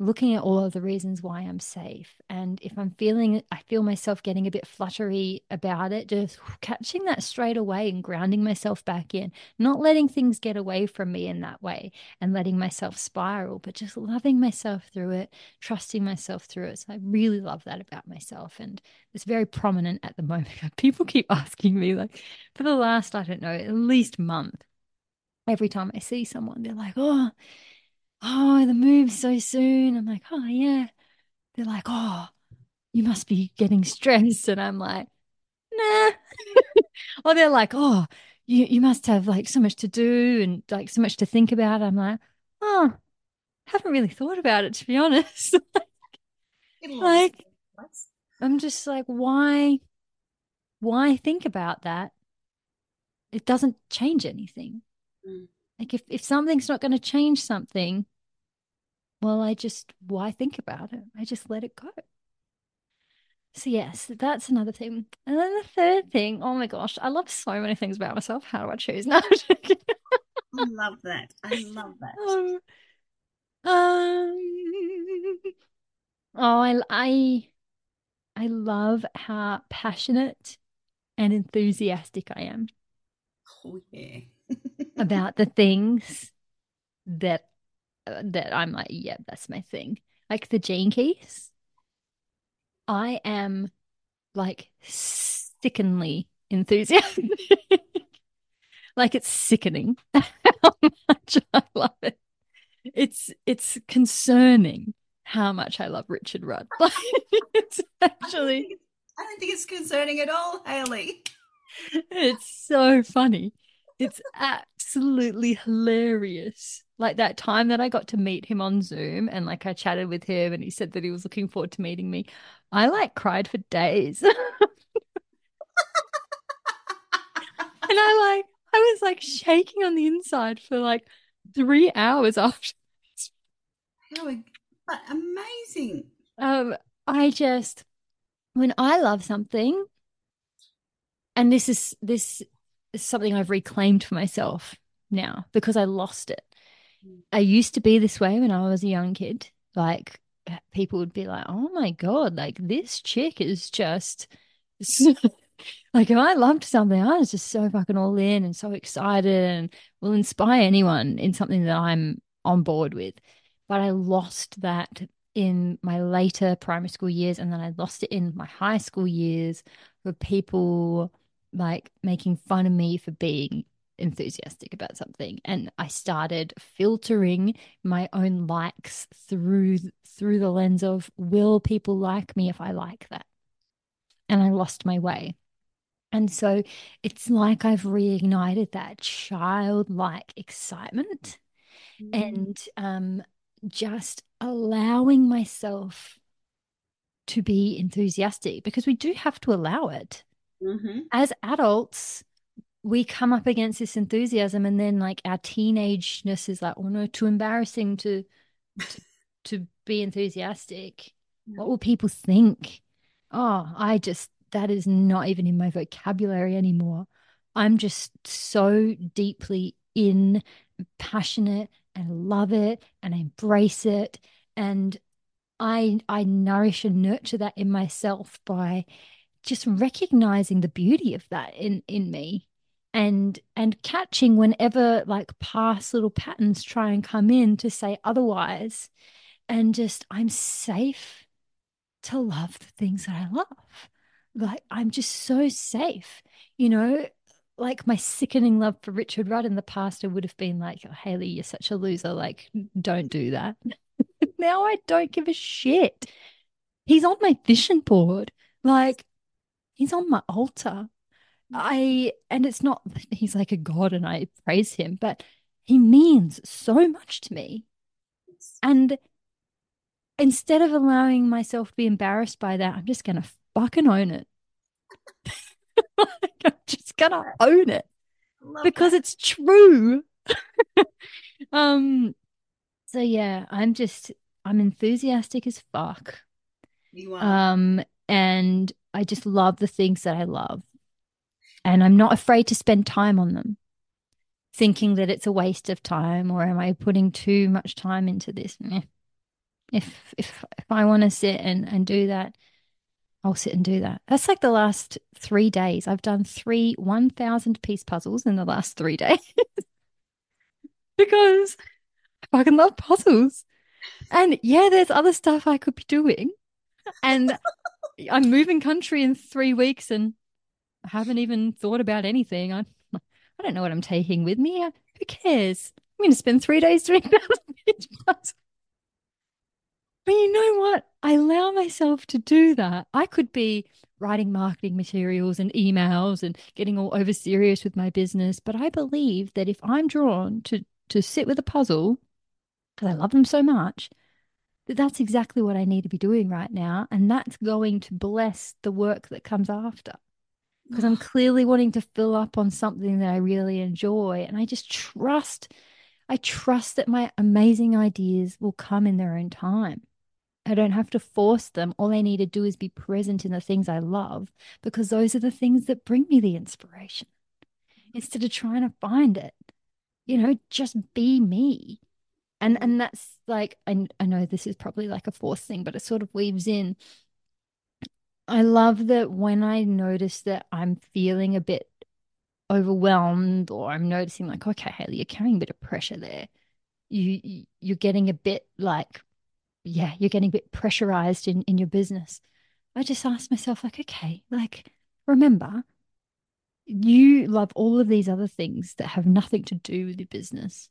looking at all of the reasons why I'm safe. And if I'm feeling, I feel myself getting a bit fluttery about it, just catching that straight away and grounding myself back in, not letting things get away from me in that way and letting myself spiral, but just loving myself through it, trusting myself through it. So I really love that about myself. And it's very prominent at the moment. People keep asking me, like, for the last, I don't know, at least month, every time I see someone, they're like, oh, oh, the move's so soon. I'm like, oh, yeah. They're like, oh, you must be getting stressed. And I'm like, nah. or they're like, oh, you, you must have like so much to do and like so much to think about. I'm like, oh, haven't really thought about it to be honest. like, I'm just like, why, why think about that? It doesn't change anything. Mm. Like if, if something's not going to change something, well, I just, why think about it? I just let it go. So, yes, that's another thing. And then the third thing, oh my gosh, I love so many things about myself. How do I choose now? I love that. I love that. Um, um, oh, I, I, I love how passionate and enthusiastic I am. Oh, yeah about the things that Uh, that I'm like, yeah, that's my thing. Like the gene keys, I am like sickeningly enthusiastic. like it's sickening how much I love it. It's it's concerning how much I love Richard Rudd. Like it's actually I don't think it's concerning at all, Hayley. It's so funny. It's absolutely hilarious. Like that time that I got to meet him on Zoom and like I chatted with him and he said that he was looking forward to meeting me. I like cried for days. and I like I was like shaking on the inside for like three hours after How amazing. Um I just when I love something and this is this is something I've reclaimed for myself now because I lost it. Mm. I used to be this way when I was a young kid. Like people would be like, "Oh my god, like this chick is just like if I loved something, I was just so fucking all in and so excited and will inspire anyone in something that I'm on board with." But I lost that in my later primary school years and then I lost it in my high school years where people like making fun of me for being enthusiastic about something and I started filtering my own likes through through the lens of will people like me if I like that? And I lost my way. And so it's like I've reignited that childlike excitement mm. and um, just allowing myself to be enthusiastic because we do have to allow it. Mm-hmm. As adults, we come up against this enthusiasm and then like our teenageness is like, oh no, too embarrassing to to, to be enthusiastic. Yeah. What will people think? Oh, I just that is not even in my vocabulary anymore. I'm just so deeply in passionate and love it and embrace it and I I nourish and nurture that in myself by just recognizing the beauty of that in in me and and catching whenever like past little patterns try and come in to say otherwise. And just i'm safe to love the things that i love. Like i'm just so safe you know? Like my sickening love for richard rudd in the past i would have been like oh, hayley you're such a loser. Like don't do that. Now i don't give a shit. He's on my vision board. Like he's on my altar I and it's not he's like a god and I praise him, but he means so much to me. And instead of allowing myself to be embarrassed by that, I'm just gonna fucking own it. like, I'm just gonna own it because that. it's true. um so yeah, I'm just I'm enthusiastic as fuck. You are. Um and I just love the things that I love and I'm not afraid to spend time on them, thinking that it's a waste of time or am I putting too much time into this? If if if I want to sit and and do that, I'll sit and do that. That's like the last three days. I've done three 1,000 piece puzzles in the last three days because I fucking love puzzles. And yeah, there's other stuff I could be doing. And I'm moving country in three weeks and haven't even thought about anything. I, I don't know what I'm taking with me. Who cares? I'm going to spend three days doing that. But you know what? I allow myself to do that. I could be writing marketing materials and emails and getting all over serious with my business. But I believe that if I'm drawn to to sit with a puzzle, because I love them so much, that that's exactly what I need to be doing right now. And that's going to bless the work that comes after because I'm clearly wanting to fill up on something that I really enjoy. And I just trust, I trust that my amazing ideas will come in their own time. I don't have to force them. All I need to do is be present in the things I love because those are the things that bring me the inspiration instead of trying to find it. You know, just be me. And and that's like I, I know this is probably like a fourth thing, but it sort of weaves in I love that when I notice that I'm feeling a bit overwhelmed or I'm noticing like, okay, Hayley, you're carrying a bit of pressure there. You you're getting a bit like, yeah, you're getting a bit pressurized in in your business. I just ask myself like, okay, like remember, you love all of these other things that have nothing to do with your business.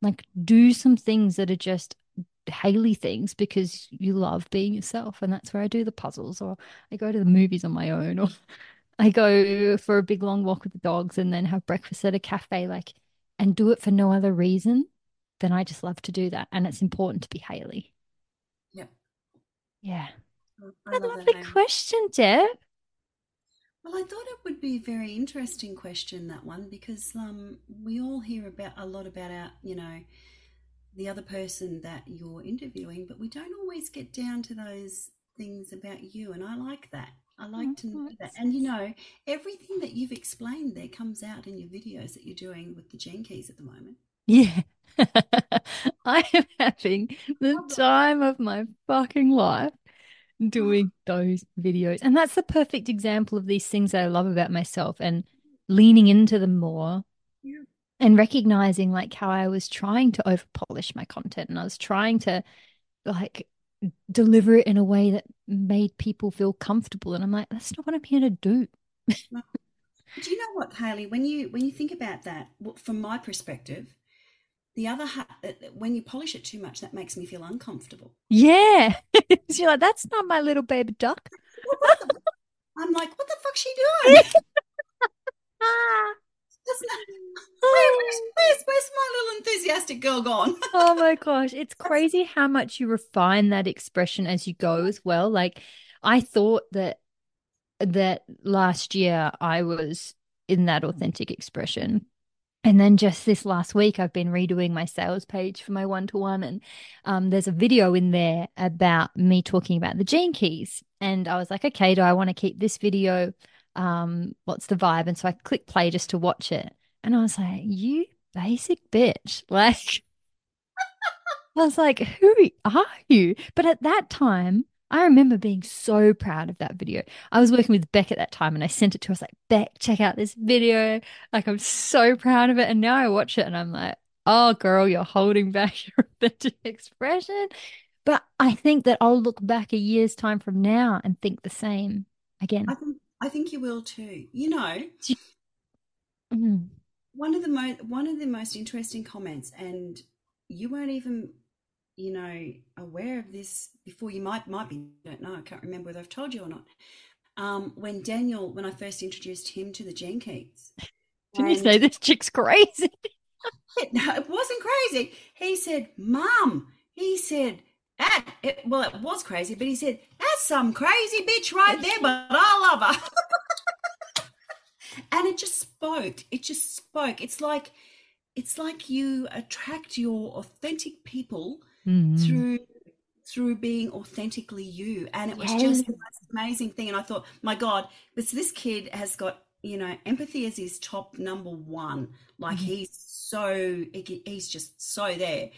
Like do some things that are just Hayley things because you love being yourself. And that's where I do the puzzles, or I go to the movies on my own, or I go for a big long walk with the dogs and then have breakfast at a cafe, like, and do it for no other reason than I just love to do that. And it's important to be Hayley. Yeah. Yeah. I, I love the question, Deb. Well, I thought it would be a very interesting question that one because um, we all hear about a lot about our, you know, the other person that you're interviewing, but we don't always get down to those things about you. And I like that. I like oh, to know that. And you know, everything that you've explained there comes out in your videos that you're doing with the Gene Keys at the moment. Yeah. I am having the time of my fucking life doing those videos. And that's the perfect example of these things that I love about myself and leaning into them more and recognizing like how I was trying to over polish my content and I was trying to like deliver it in a way that made people feel comfortable. And I'm like, that's not what I'm here to do. Do you know what, Hayley? When you when you think about that, from my perspective, the other ha- uh, when you polish it too much, that makes me feel uncomfortable. Yeah, you're like, that's not my little baby duck. I'm like, what the fuck's she doing? where's, where's, where's my little enthusiastic girl gone? oh my gosh. It's crazy how much you refine that expression as you go as well. Like I thought that that last year I was in that authentic expression. And then just this last week, I've been redoing my sales page for my one to one. And um, there's a video in there about me talking about the gene keys. And I was like, okay, do I want to keep this video? Um, what's the vibe? And so I clicked play just to watch it. And I was like, you basic bitch. Like, I was like, who are you? But at that time, I remember being so proud of that video. I was working with Beck at that time and I sent it to her. I was like, Beck, check out this video. Like, I'm so proud of it. And now I watch it and I'm like, oh, girl, you're holding back your authentic expression. But I think that I'll look back a year's time from now and think the same again. I think, I think you will too. You know, mm. one of the most one of the most interesting comments, and you weren't even you know, aware of this before you might might be don't know, I can't remember whether I've told you or not. Um, when Daniel, when I first introduced him to the Gene Keys. Didn't you say this chick's crazy? it, no, it wasn't crazy. He said, Mum, he said, that, it, well, it was crazy, but he said, that's some crazy bitch right there, but I love her. and it just spoke. It just spoke. It's like, it's like you attract your authentic people mm-hmm. through through being authentically you and it was yes. just the most amazing thing and i thought my god this this kid has got you know empathy as his top number one like mm-hmm. he's so he's just so there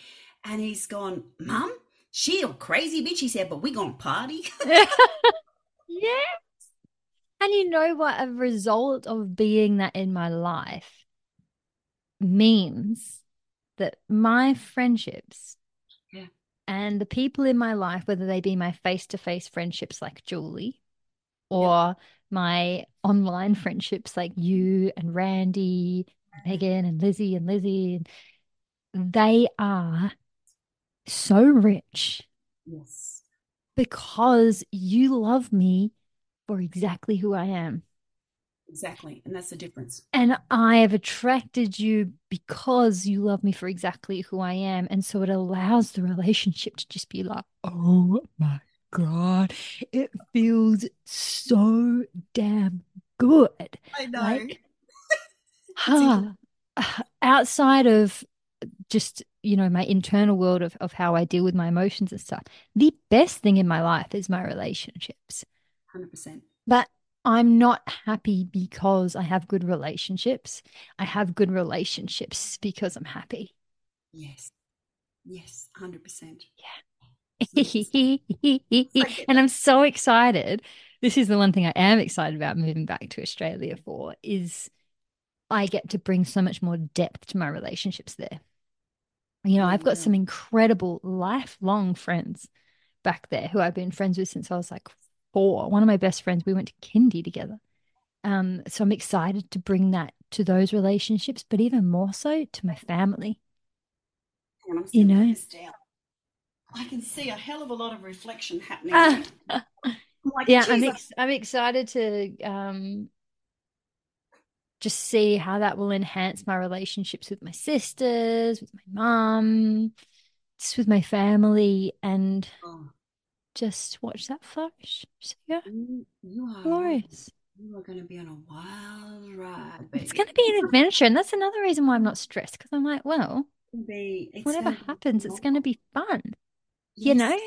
and he's gone mum she a crazy bitch. He said but we gonna party? Yes. And you know what? A result of being that in my life means that my friendships and the people in my life, whether they be my face to face friendships like Julie or yep. my online friendships like you and Randy, Megan and Lizzie and Lizzie, they are so rich. Yes. Because you love me for exactly who I am. Exactly. And that's the difference. And I have attracted you because you love me for exactly who I am. And so it allows the relationship to just be like, oh my God, it feels so damn good. I know. Like, huh, outside of just you know my internal world of, of how i deal with my emotions and stuff the best thing in my life is my relationships 100% but I'm not happy because I have good relationships. I have good relationships because I'm happy. Yes. Yes, 100%. Yeah. and I'm so excited. This is the one thing I am excited about moving back to Australia for is I get to bring so much more depth to my relationships there. You know, I've got some incredible lifelong friends back there who I've been friends with since I was like four. One of my best friends, we went to kindy together. Um, so I'm excited to bring that to those relationships, but even more so to my family. you know, I can see a hell of a lot of reflection happening. Like, yeah, I'm ex- I'm excited to um just see how that will enhance my relationships with my sisters, with my mom, just with my family, and oh just watch that flourish. So yeah, you, you are glorious. You are going to be on a wild ride. Baby. It's going to be an adventure, and that's another reason why I'm not stressed because I'm like, well, be, whatever happens, it's going to be fun. Yes. You know,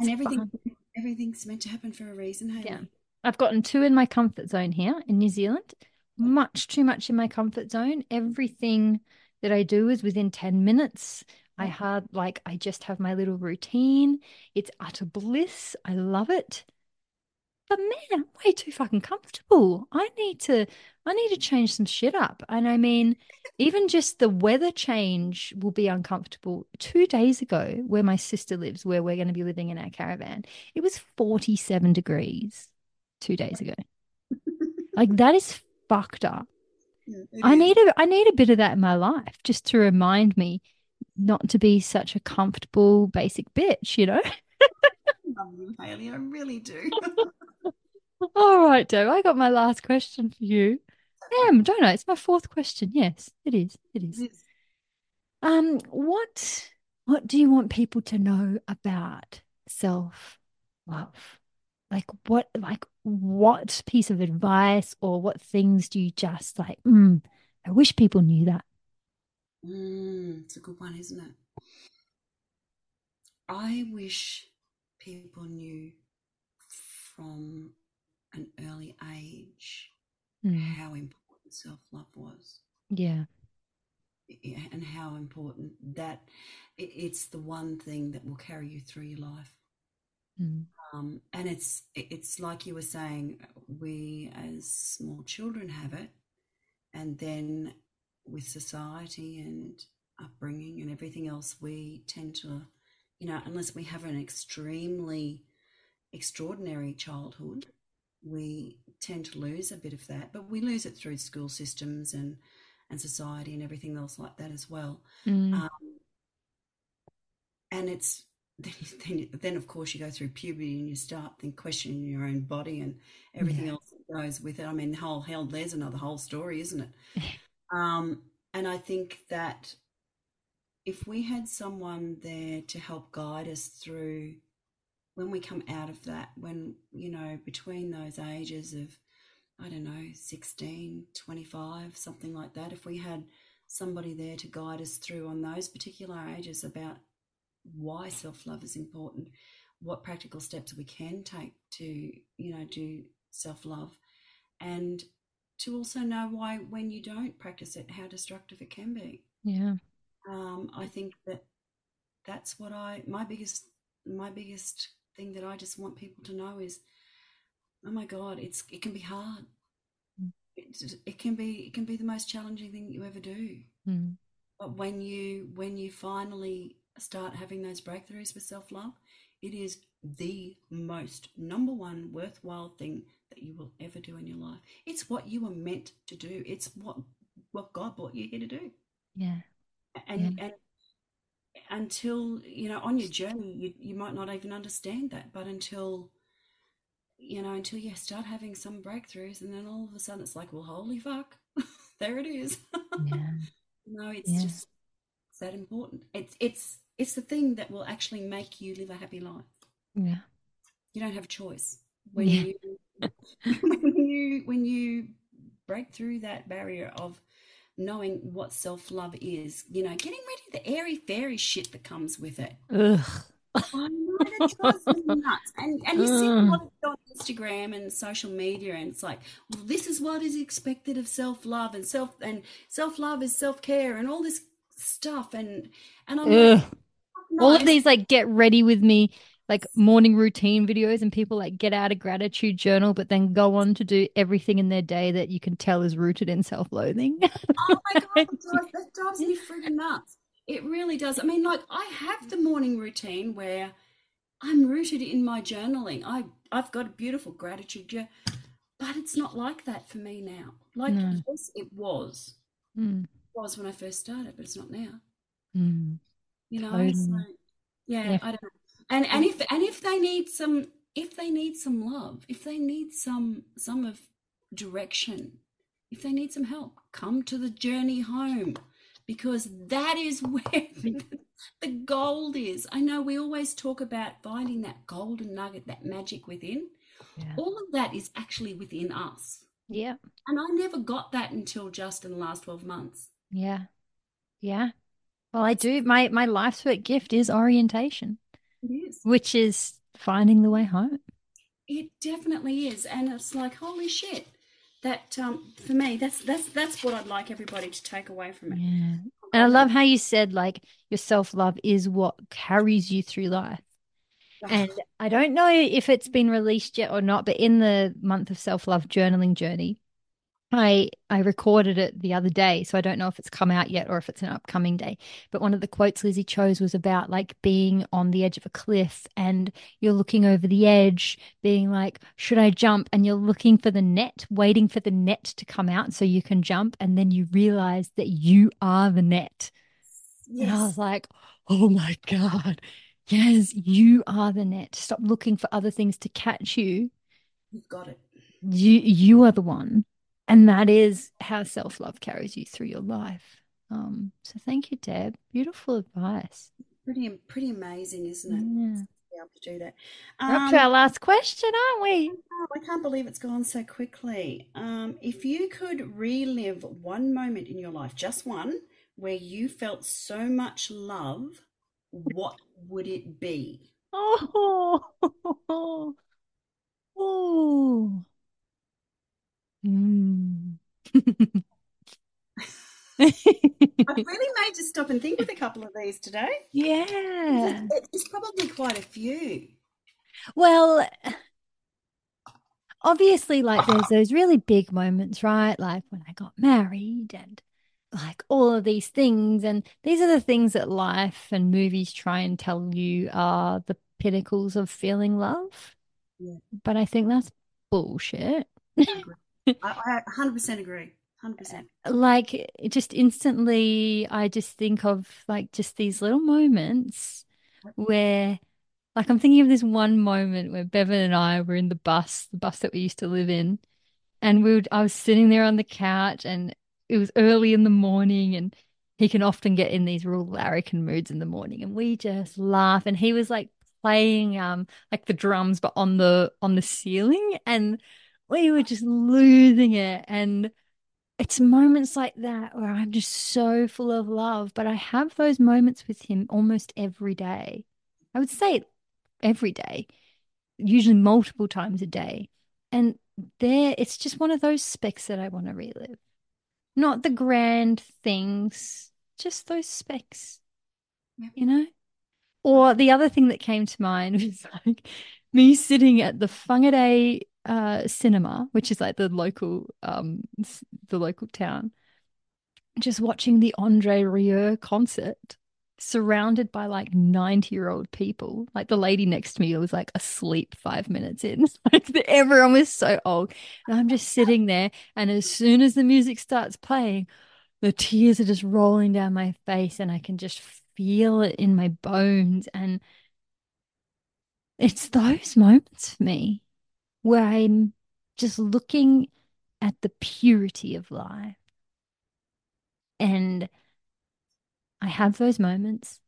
and everything fun. everything's meant to happen for a reason. Yeah, I've gotten two in my comfort zone here in New Zealand. Much too much in my comfort zone. Everything that I do is within 10 minutes. I mm. had like I just have my little routine. It's utter bliss. I love it. But man, I'm way too fucking comfortable. I need to I need to change some shit up. And I mean, even just the weather change will be uncomfortable. Two days ago, where my sister lives, where we're going to be living in our caravan, it was 47 degrees two days ago. like that is fucked up. I is. need a I need a bit of that in my life just to remind me not to be such a comfortable basic bitch, you know? love you, Hayley. I really do. All right, Joe, I got my last question for you. Damn, don't I? It's my fourth question. Yes, it is. It is. It is. Um, what what do you want people to know about self-love? Like what like what piece of advice or what things do you just like, mm, I wish people knew that. Mm, it's a good one, isn't it? I wish people knew from an early age Mm, how important self love was yeah. yeah, and how important that it's the one thing that will carry you through your life. Mm, Um, and it's it's like you were saying, we as small children have it, and then with society and upbringing and everything else, we tend to, you know, unless we have an extremely extraordinary childhood, we tend to lose a bit of that. But we lose it through school systems and and society and everything else like that as well. mm, Um, and it's then, then, then of course you go through puberty and you start then questioning your own body and everything Yeah. else that goes with it. I mean, the whole hell, there's another whole story, isn't it? Um, and I think that if we had someone there to help guide us through when we come out of that, when, you know, between those ages of, I don't know, 16, 25, something like that, if we had somebody there to guide us through on those particular ages about why self love is important, what practical steps we can take to, you know, do self love, and to also know why when you don't practice it, how destructive it can be. yeah. Um, I think that that's what I my biggest my biggest thing that I just want people to know is, oh my God, it's it can be hard. Mm. It, it can be it can be the most challenging thing you ever do. Mm, But when you when you finally start having those breakthroughs with self love, it is the most number one worthwhile thing that you will ever do in your life. It's what you were meant to do. It's what what God brought you here to do. yeah. And and until you know on your journey, you you might not even understand that. But until you know until you start having some breakthroughs, and then all of a sudden it's like, well, holy fuck, there it is. Yeah. No, it's Yeah. just it's that important. It's it's it's the thing that will actually make you live a happy life. Yeah. You don't have a choice when Yeah. you when you when you break through that barrier of knowing what self love is. You know, getting rid of the airy fairy shit that comes with it. Ugh. I know that drives me nuts. And and you see a lot of on Instagram and social media, and it's like, well, this is what is expected of self love, and self and self love is self care, and all this stuff. And and I'm like, "Fuck All of these like get ready with me like morning routine videos and people like get out a gratitude journal but then go on to do everything in their day that you can tell is rooted in self-loathing. Oh my god, that drives, that drives me freaking nuts. It really does. I mean, like I have the morning routine where I'm rooted in my journaling. I I've got a beautiful gratitude journal, but it's not like that for me now. Like No. yes, it was. Mm, It was when I first started, but it's not now. mm, You know, Totally. so yeah, Yeah. I don't know. And and if and if they need some if they need some love, if they need some some of direction, if they need some help, come to the journey home because that is where mm-hmm. the gold is. I know we always talk about finding that golden nugget, that magic within. yeah. All of that is actually within us. Yeah. And I never got that until just in the last 12 months. Yeah. Yeah. Well, I do. My my life's work gift is orientation, It is. which is finding the way home. It definitely is, and it's like holy shit. That um, for me, that's that's that's what I'd like everybody to take away from it. Yeah. And I love how you said like your self-love is what carries you through life. And I don't know if it's been released yet or not, but in the month of self-love journaling journey, I I recorded it the other day, so I don't know if it's come out yet or if it's an upcoming day. But one of the quotes Lizzie chose was about like being on the edge of a cliff and you're looking over the edge, being like, should I jump? And you're looking for the net, waiting for the net to come out so you can jump, and then you realize that you are the net. And I was like, oh my God. Yes, you are the net. Stop looking for other things to catch you. you've got it. You you are the one. And that is how self-love carries you through your life. Um, so thank you, Deb. Beautiful advice. Pretty, pretty amazing, isn't it? Yeah. To be able to do that. We're up to Um, our last question, aren't we? I can't believe it's gone so quickly. Um, if you could relive one moment in your life, just one, where you felt so much love, what would it be? Oh, oh. Mm. I've really made you stop and think with a couple of these today. Yeah. It's probably quite a few. Well, obviously, like there's those really big moments, right? Like when I got married and like all of these things. And these are the things that life and movies try and tell you are the pinnacles of feeling love. Yeah, But I think that's bullshit. I, I 100% agree. 100%. Like just instantly, I just think of like just these little moments where, like, I'm thinking of this one moment where Bevan and I were in the bus, the bus that we used to live in. And we would, I was sitting there on the couch and it was early in the morning and he can often get in these real larrikin moods in the morning and we just laugh and he was like playing um like the drums but on the on the ceiling and we were just losing it and it's moments like that where I'm just so full of love but I have those moments with him almost every day. I would say every day usually multiple times a day. And there, it's just one of those specs that I want to relive. Not the grand things, just those specs, Yeah. you know? Or the other thing that came to mind was like me sitting at the Whangarei uh, cinema, which is like the local um the local town, just watching the Andre Rieu concert, surrounded by like 90 year old people. Like the lady next to me was like asleep five minutes in. Like everyone was so old. And I'm just sitting there. And as soon as the music starts playing, the tears are just rolling down my face and I can just feel it in my bones. And it's those moments for me where I'm just looking at the purity of life. And I have those moments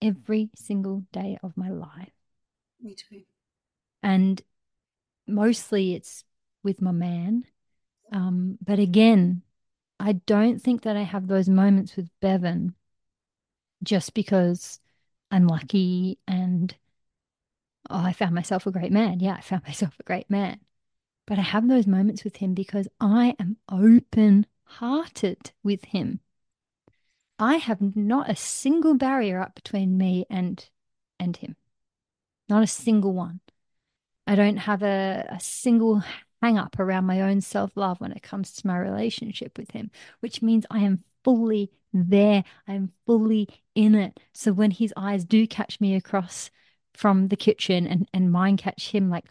every single day of my life. Me too. And mostly it's with my man. Um, but again, I don't think that I have those moments with Bevan just because I'm lucky and oh, I found myself a great man. Yeah, I found myself a great man. But I have those moments with him because I am open hearted with him. I have not a single barrier up between me and and him. Not a single one. I don't have a, a single hang up around my own self love when it comes to my relationship with him, which means I am fully there. I'm fully in it. So when his eyes do catch me across from the kitchen and, and mine catch him, like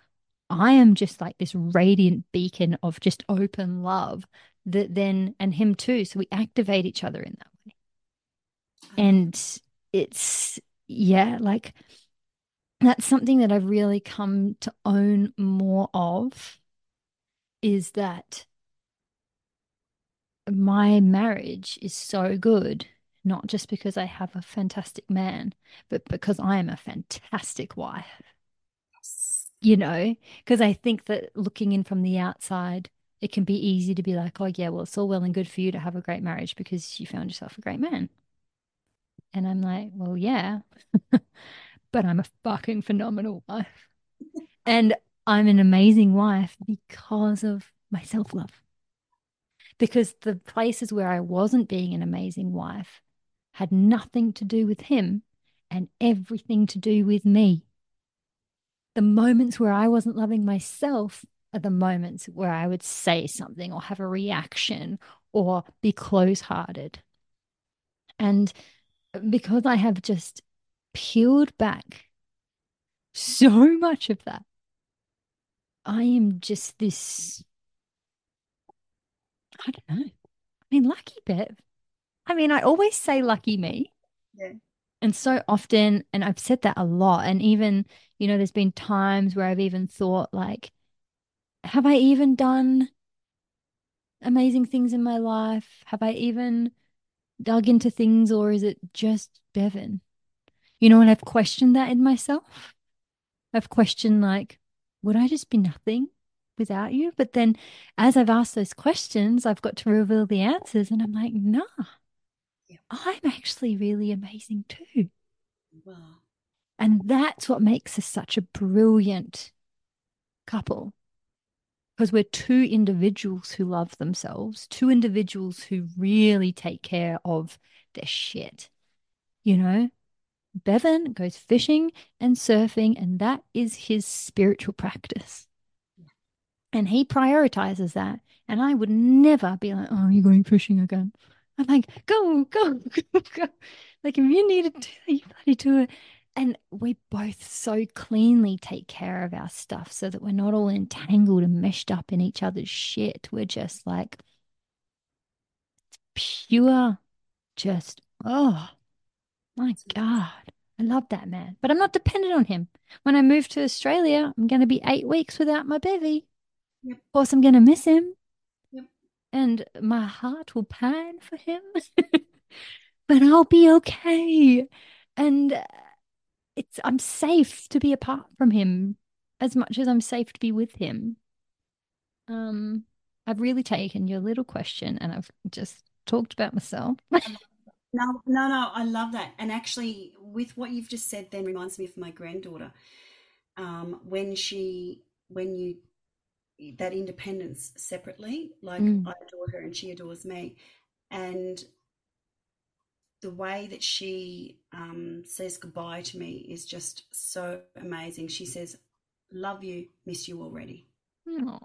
I am just like this radiant beacon of just open love that then, and him too. So we activate each other in that way. Mm-hmm. And it's, yeah, like that's something that I've really come to own more of is that my marriage is so good, not just because I have a fantastic man, but because I am a fantastic wife, Yes. you know? Because I think that looking in from the outside, it can be easy to be like, oh, yeah, well, it's all well and good for you to have a great marriage because you found yourself a great man. And I'm like, well, yeah, but I'm a fucking phenomenal wife. And I'm an amazing wife because of my self love. Because the places where I wasn't being an amazing wife had nothing to do with him and everything to do with me. The moments where I wasn't loving myself are the moments where I would say something or have a reaction or be close hearted. And because I have just peeled back so much of that, I am just this. I don't know. I mean, lucky Bev. I mean, I always say lucky me. Yeah. And so often, and I've said that a lot. And even, you know, there's been times where I've even thought, like, have I even done amazing things in my life? Have I even dug into things, or is it just Bevan? You know, and I've questioned that in myself. I've questioned, like, would I just be nothing without you? But then as I've asked those questions, I've got to reveal the answers, and I'm like, nah. I'm actually really amazing too. Wow. And that's what makes us such a brilliant couple. Because we're two individuals who love themselves, two individuals who really take care of their shit. You know, Bevan goes fishing and surfing, and that is his spiritual practice. And he prioritizes that. And I would never be like, oh, you're going fishing again. I'm like, go, go, go, go. Like, if you need to do it, you bloody do it. And we both so cleanly take care of our stuff so that we're not all entangled and meshed up in each other's shit. We're just like pure, just, oh my God. I love that man. But I'm not dependent on him. When I move to Australia, I'm going to be eight weeks without my bevy. Yep. Of course, I'm going to miss him. And my heart will pine for him. but I'll be okay. And uh, it's I'm safe to be apart from him as much as I'm safe to be with him. Um, I've really taken your little question and I've just talked about myself. No, no, no, I love that. And actually, with what you've just said, then reminds me of my granddaughter. Um, when she, when you, that independence separately, like Mm. I adore her and she adores me. And the way that she um, says goodbye to me is just so amazing. She says, Love you, miss you already. Oh,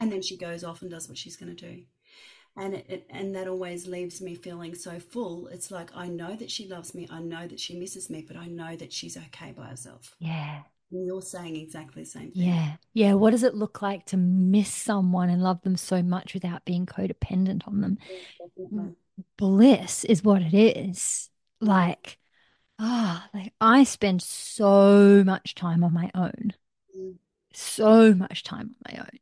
And then she goes off and does what she's going to do. And it, it, and that always leaves me feeling so full. It's like I know that she loves me, I know that she misses me, but I know that she's okay by herself. yeah. You're saying exactly the same thing. Yeah. Yeah. What does it look like to miss someone and love them so much without being codependent on them? Definitely. Bliss is what it is. Like, ah, like I spend so much time on my own, Mm. so much time on my own.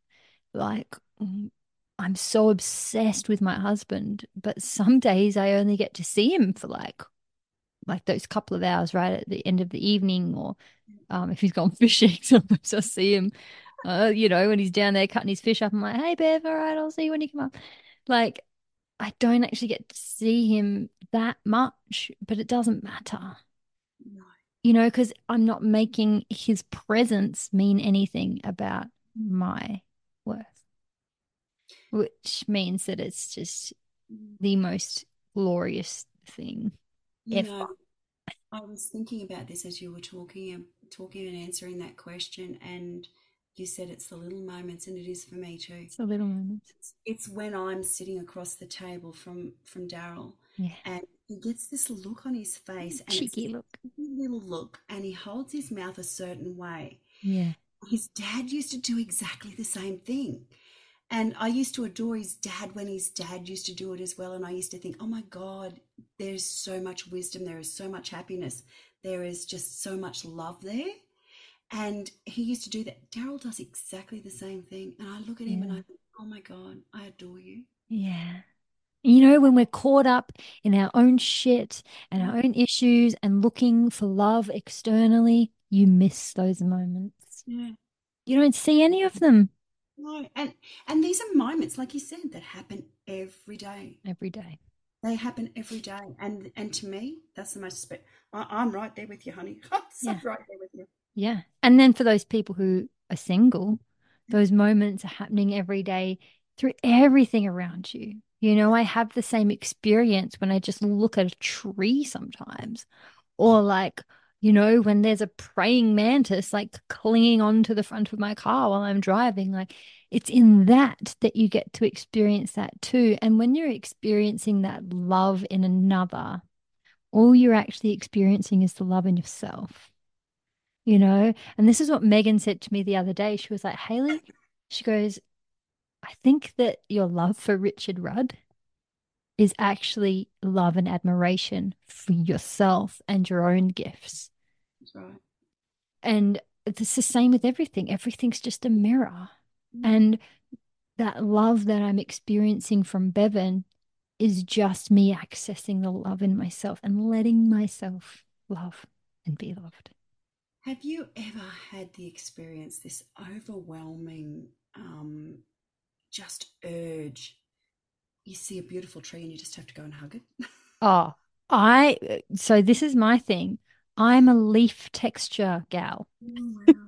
Like, mm, I'm so obsessed with my husband, but some days I only get to see him for like, like those couple of hours right at the end of the evening, or um, if he's gone fishing, sometimes I see him, uh, you know, when he's down there cutting his fish up. I'm like, hey, Bev, all right, I'll see you when you come up. Like, I don't actually get to see him that much, but it doesn't matter, No. you know, because I'm not making his presence mean anything about my worth, which means that it's just Mm. the most glorious thing ever. I was thinking about this as you were talking and talking and answering that question, and you said it's the little moments, and it is for me too. It's the little moments. It's, it's when I'm sitting across the table from from Daryl, Yeah. and he gets this look on his face, and Cheeky look. little look, and he holds his mouth a certain way. Yeah. His dad used to do exactly the same thing. And I used to adore his dad when his dad used to do it as well. And I used to think, oh my God, there's so much wisdom, there is so much happiness, there is just so much love there. And he used to do that. Daryl does exactly the same thing. And I look at him and I think, oh my God, I adore you. Yeah. You know, when we're caught up in our own shit and our own issues and looking for love externally, you miss those moments. Yeah. You don't see any of them No. And and these are moments, like you said, that happen every day. every day. They happen every day. And and to me, that's the most spe- I, I'm right there with you, honey. I'm so Yeah. right there with you. Yeah. And then for those people who are single, those moments are happening every day through everything around you. You know, I have the same experience when I just look at a tree sometimes, or like You know, when there's a praying mantis like clinging onto the front of my car while I'm driving, like it's in that that you get to experience that too. And when you're experiencing that love in another, all you're actually experiencing is the love in yourself. You know, and this is what Megan said to me the other day. She was like, Hayley, she goes, I think that your love for Richard Rudd is actually love and admiration for yourself and your own gifts. That's right. And it's the same with everything. Everything's just a mirror. Mm. And that love that I'm experiencing from Bevan is just me accessing the love in myself and letting myself love and be loved. Have you ever had the experience, this overwhelming, um, just urge? You see a beautiful tree and you just have to go and hug it? oh, I, so this is my thing. I'm a leaf texture gal. Oh, wow. Yep.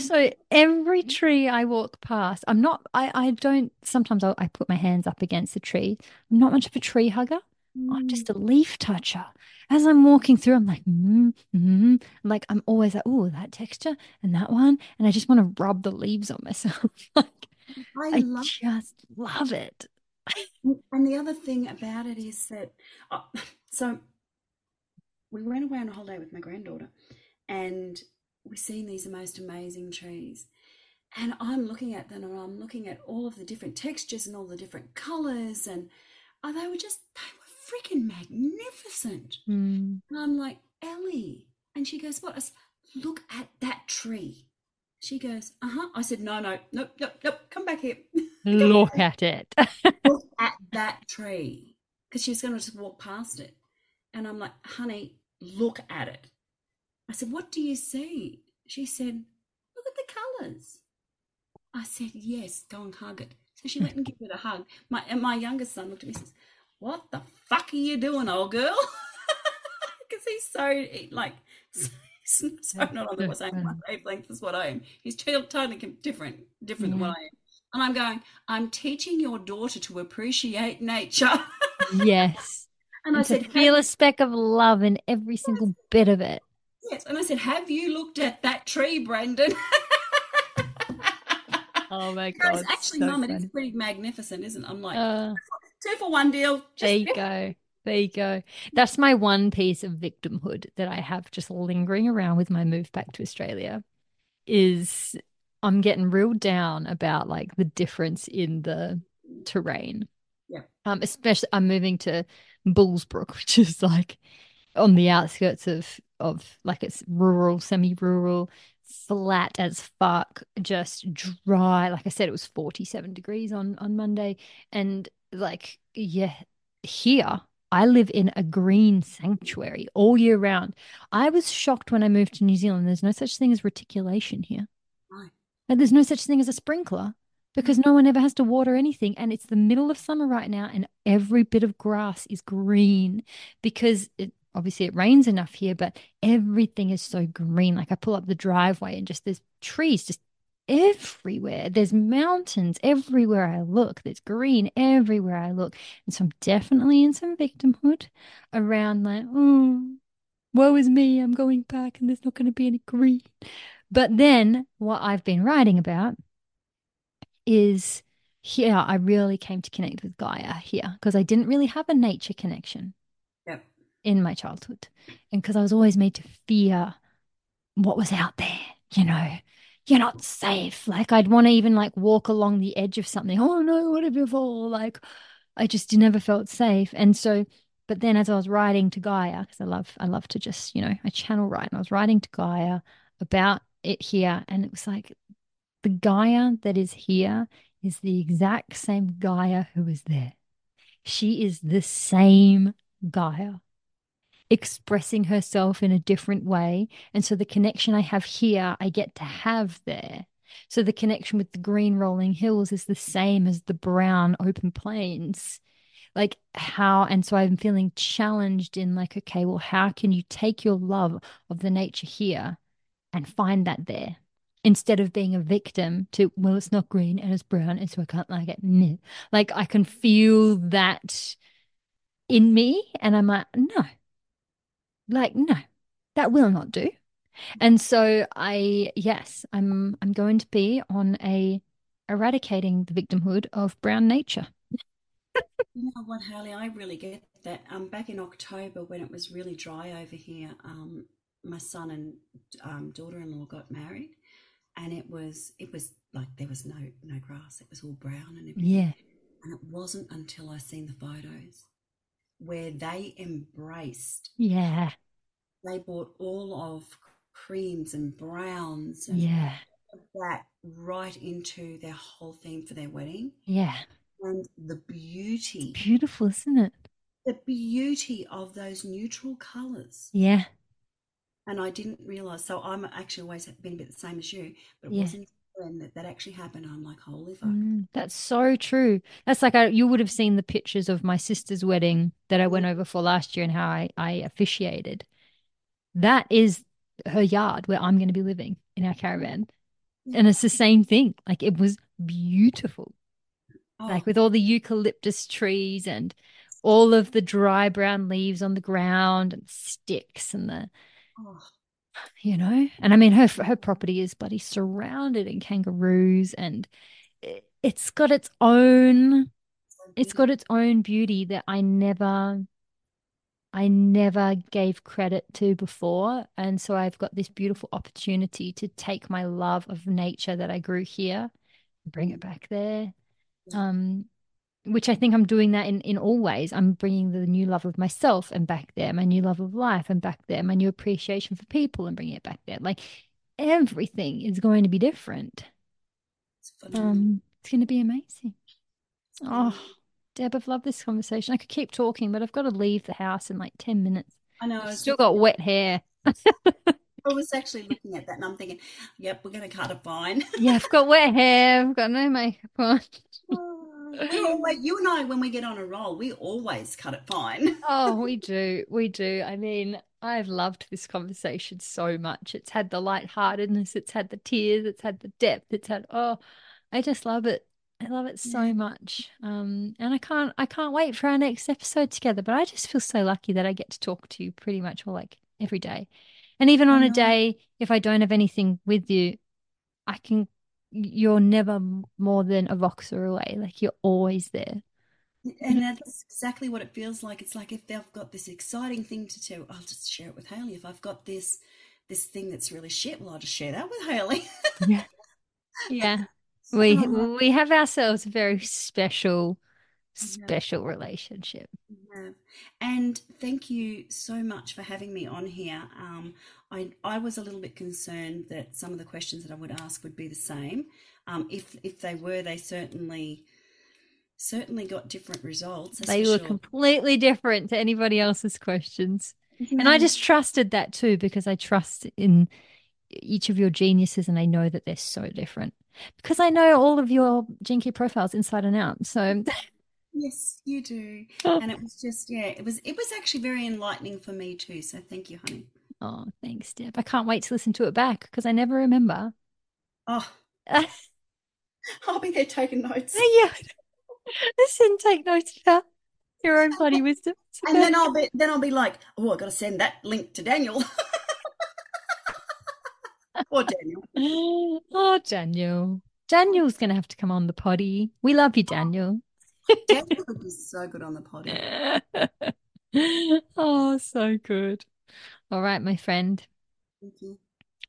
So every tree I walk past, I'm not, I, I don't, sometimes I, I put my hands up against the tree. I'm not much of a tree hugger. Mm. I'm just a leaf toucher. As I'm walking through, I'm like, mm, mm. like I'm always like, oh, that texture and that one, and I just want to rub the leaves on myself. like, I, I love just love it. And the other thing about it is that, uh, so we went away on a holiday with my granddaughter, and we're seeing these most amazing trees. And I'm looking at them and I'm looking at all of the different textures and all the different colors. And oh, they were just, they were freaking magnificent. Mm. And I'm like, Ellie. And she goes, What? Said, Look at that tree. She goes, Uh huh. I said, No, no, nope, nope, nope. Come back here. look at it. look at that tree. Because she was going to just walk past it. And I'm like, Honey, look at it. I said, What do you see? She said, Look at the colours. I said, Yes, go and hug it. So she went and gave it a hug. My and my youngest son looked at me and says, What the fuck are you doing, old girl? Because he's so like so not on the same wavelength as what I am. He's totally different, different than what I am. And I'm going, I'm teaching your daughter to appreciate nature. yes. And, and I said, feel a speck of love in every single bit of it. Yes. And I said, Have you looked at that tree, Brendan? oh my God. actually, so Mum, it is pretty magnificent, isn't it? I'm like, uh, two for one deal. Just there you go. There you go. That's my one piece of victimhood that I have just lingering around with my move back to Australia is I'm getting real down about like the difference in the terrain. Yeah. Um, especially I'm moving to Bullsbrook, which is like on the outskirts of of like it's rural, semi-rural, flat as fuck, just dry. Like I said, it was 47 degrees on on Monday. And like, yeah, here I live in a green sanctuary all year round. I was shocked when I moved to New Zealand. There's no such thing as reticulation here. Right. And there's no such thing as a sprinkler because mm. no one ever has to water anything. And it's the middle of summer right now, and every bit of grass is green because it, obviously it rains enough here, but everything is so green. Like I pull up the driveway and just there's trees just everywhere. There's mountains everywhere I look. There's green everywhere I look. And so I'm definitely in some victimhood around like, oh, woe is me. I'm going back and there's not going to be any green. But then what I've been writing about is here I really came to connect with Gaia here because I didn't really have a nature connection in my childhood. And because I was always made to fear what was out there, you know, you're not safe. Like I'd want to even like walk along the edge of something. Oh no, what if you fall? Like I just never felt safe. And so, but then as I was writing to Gaia, because I love, I love to just, you know, I channel write and I was writing to Gaia about it here. And it was like the Gaia that is here is the exact same Gaia who was there. She is the same Gaia expressing herself in a different way. And so the connection I have here, I get to have there. So the connection with the green rolling hills is the same as the brown open plains. Like how, and so I'm feeling challenged in like, okay, well, how can you take your love of the nature here and find that there? Instead of being a victim to, well, it's not green and it's brown, and so I can't like it. Like I can feel that in me, and I'm like, no, like, no, that will not do. And so I yes, I'm I'm going to be on a eradicating the victimhood of brown nature. you know what, Hayley, I really get that. Um, back in October when it was really dry over here, um, my son and um, daughter-in-law got married, and it was it was like there was no no grass; it was all brown and everything. Yeah. And it wasn't until I seen the photos where they embraced. Yeah. They bought all of creams and browns and Yeah. that right into their whole theme for their wedding. Yeah. And the beauty, Beautiful, isn't it? the beauty of those neutral colours. Yeah. And I didn't realise. So I'm actually always been a bit the same as you, but it Yeah. wasn't when that, that actually happened. I'm like, holy fuck. Mm, that's so true. That's like I, you would have seen the pictures of my sister's wedding that I went over for last year and how I, I officiated. That is her yard where I'm going to be living in our caravan. And it's the same thing. Like it was beautiful. Oh, Like with all the eucalyptus trees and all of the dry brown leaves on the ground and sticks and the oh, you know? And i mean her her property is bloody surrounded in kangaroos and it- it's got its own it's got its own beauty that i never i never gave credit to before. And so i've got this beautiful opportunity to take my love of nature that i grew here bring it back there. Um which I think I'm doing that in in all ways. I'm bringing the new love of myself and back there, my new love of life and back there, my new appreciation for people and bringing it back there. Like everything is going to be different. It's. Um, it's going to be amazing. Oh. Deb, I've loved this conversation. I could keep talking, but I've got to leave the house in like 10 minutes. I know. I I've still got wet hair. I was actually looking at that and I'm thinking, yep, we're going to cut it fine. Yeah, I've got wet hair. I've got no makeup on. we always, you and I, when we get on a roll, we always cut it fine. Oh, we do. We do. I mean, I've loved this conversation so much. It's had the lightheartedness, it's had the tears, it's had the depth, it's had oh, I just love it. I love it so much. Um, and I can't I can't wait for our next episode together, but I just feel so lucky that I get to talk to you pretty much all like every day. And even on a day if I don't have anything with you, I can you're never more than a Voxer away. Like you're always there. And that's exactly what it feels like. It's like if they've got this exciting thing to tell, I'll just share it with Hayley. If I've got this this thing that's really shit, well, I'll just share that with Hayley. Yeah. Yeah. We Oh, we have ourselves a very special, Yeah. special relationship. Yeah. And thank you so much for having me on here. Um, I, I was a little bit concerned that some of the questions that I would ask would be the same. Um, if if they were, they certainly certainly got different results. They were sure. completely different to anybody else's questions. You And I just trusted that too because I trust in each of your geniuses and I know that they're so different. Because I know all of your Gene Key profiles inside and out. So yes, you do. And it was just yeah, it was it was actually very enlightening for me too. So thank you, honey. Oh, thanks, Deb. I can't wait to listen to it back because I never remember. Oh. I'll be there taking notes. yeah, Listen, take notes about your own bloody wisdom. And then I'll be then I'll be like, oh, I've got to send that link to Daniel. or Daniel. Oh, Daniel. Daniel's going to have to come on the potty. We love you, Daniel. Daniel would be so good on the potty. oh, so good. All right, my friend. Thank you.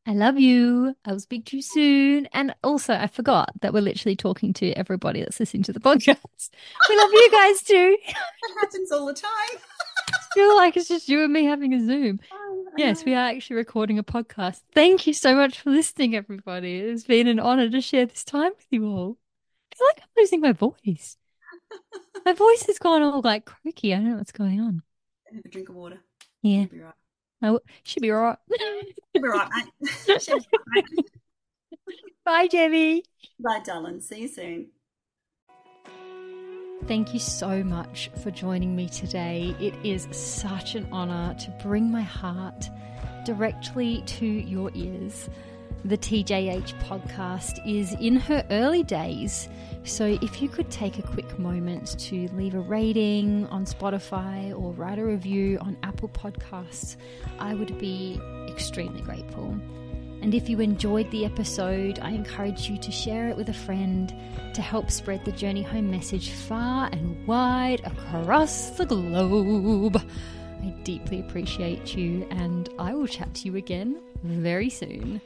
I love you. I'll speak to you soon. And also, I forgot that we're literally talking to everybody that's listening to the podcast. We love you guys too. That happens all the time. I feel like it's just you and me having a Zoom. Oh, Yes, we are actually recording a podcast. Thank you so much for listening, everybody. It's been an honor to share this time with you all. I feel like I'm losing my voice. My voice has gone all like croaky. I don't know what's going on. Have a drink of water. Yeah, You'll be right. I w- should be all right. Be right, mate. She'll be right, mate. Bye, Debbie. Bye, darling. See you soon. Thank you so much for joining me today. It is such an honor to bring my heart directly to your ears. The TJH podcast is in her early days, so if you could take a quick moment to leave a rating on Spotify or write a review on Apple Podcasts, I would be extremely grateful. And if you enjoyed the episode, I encourage you to share it with a friend to help spread the Journey Home message far and wide across the globe. I deeply appreciate you, and I will chat to you again very soon.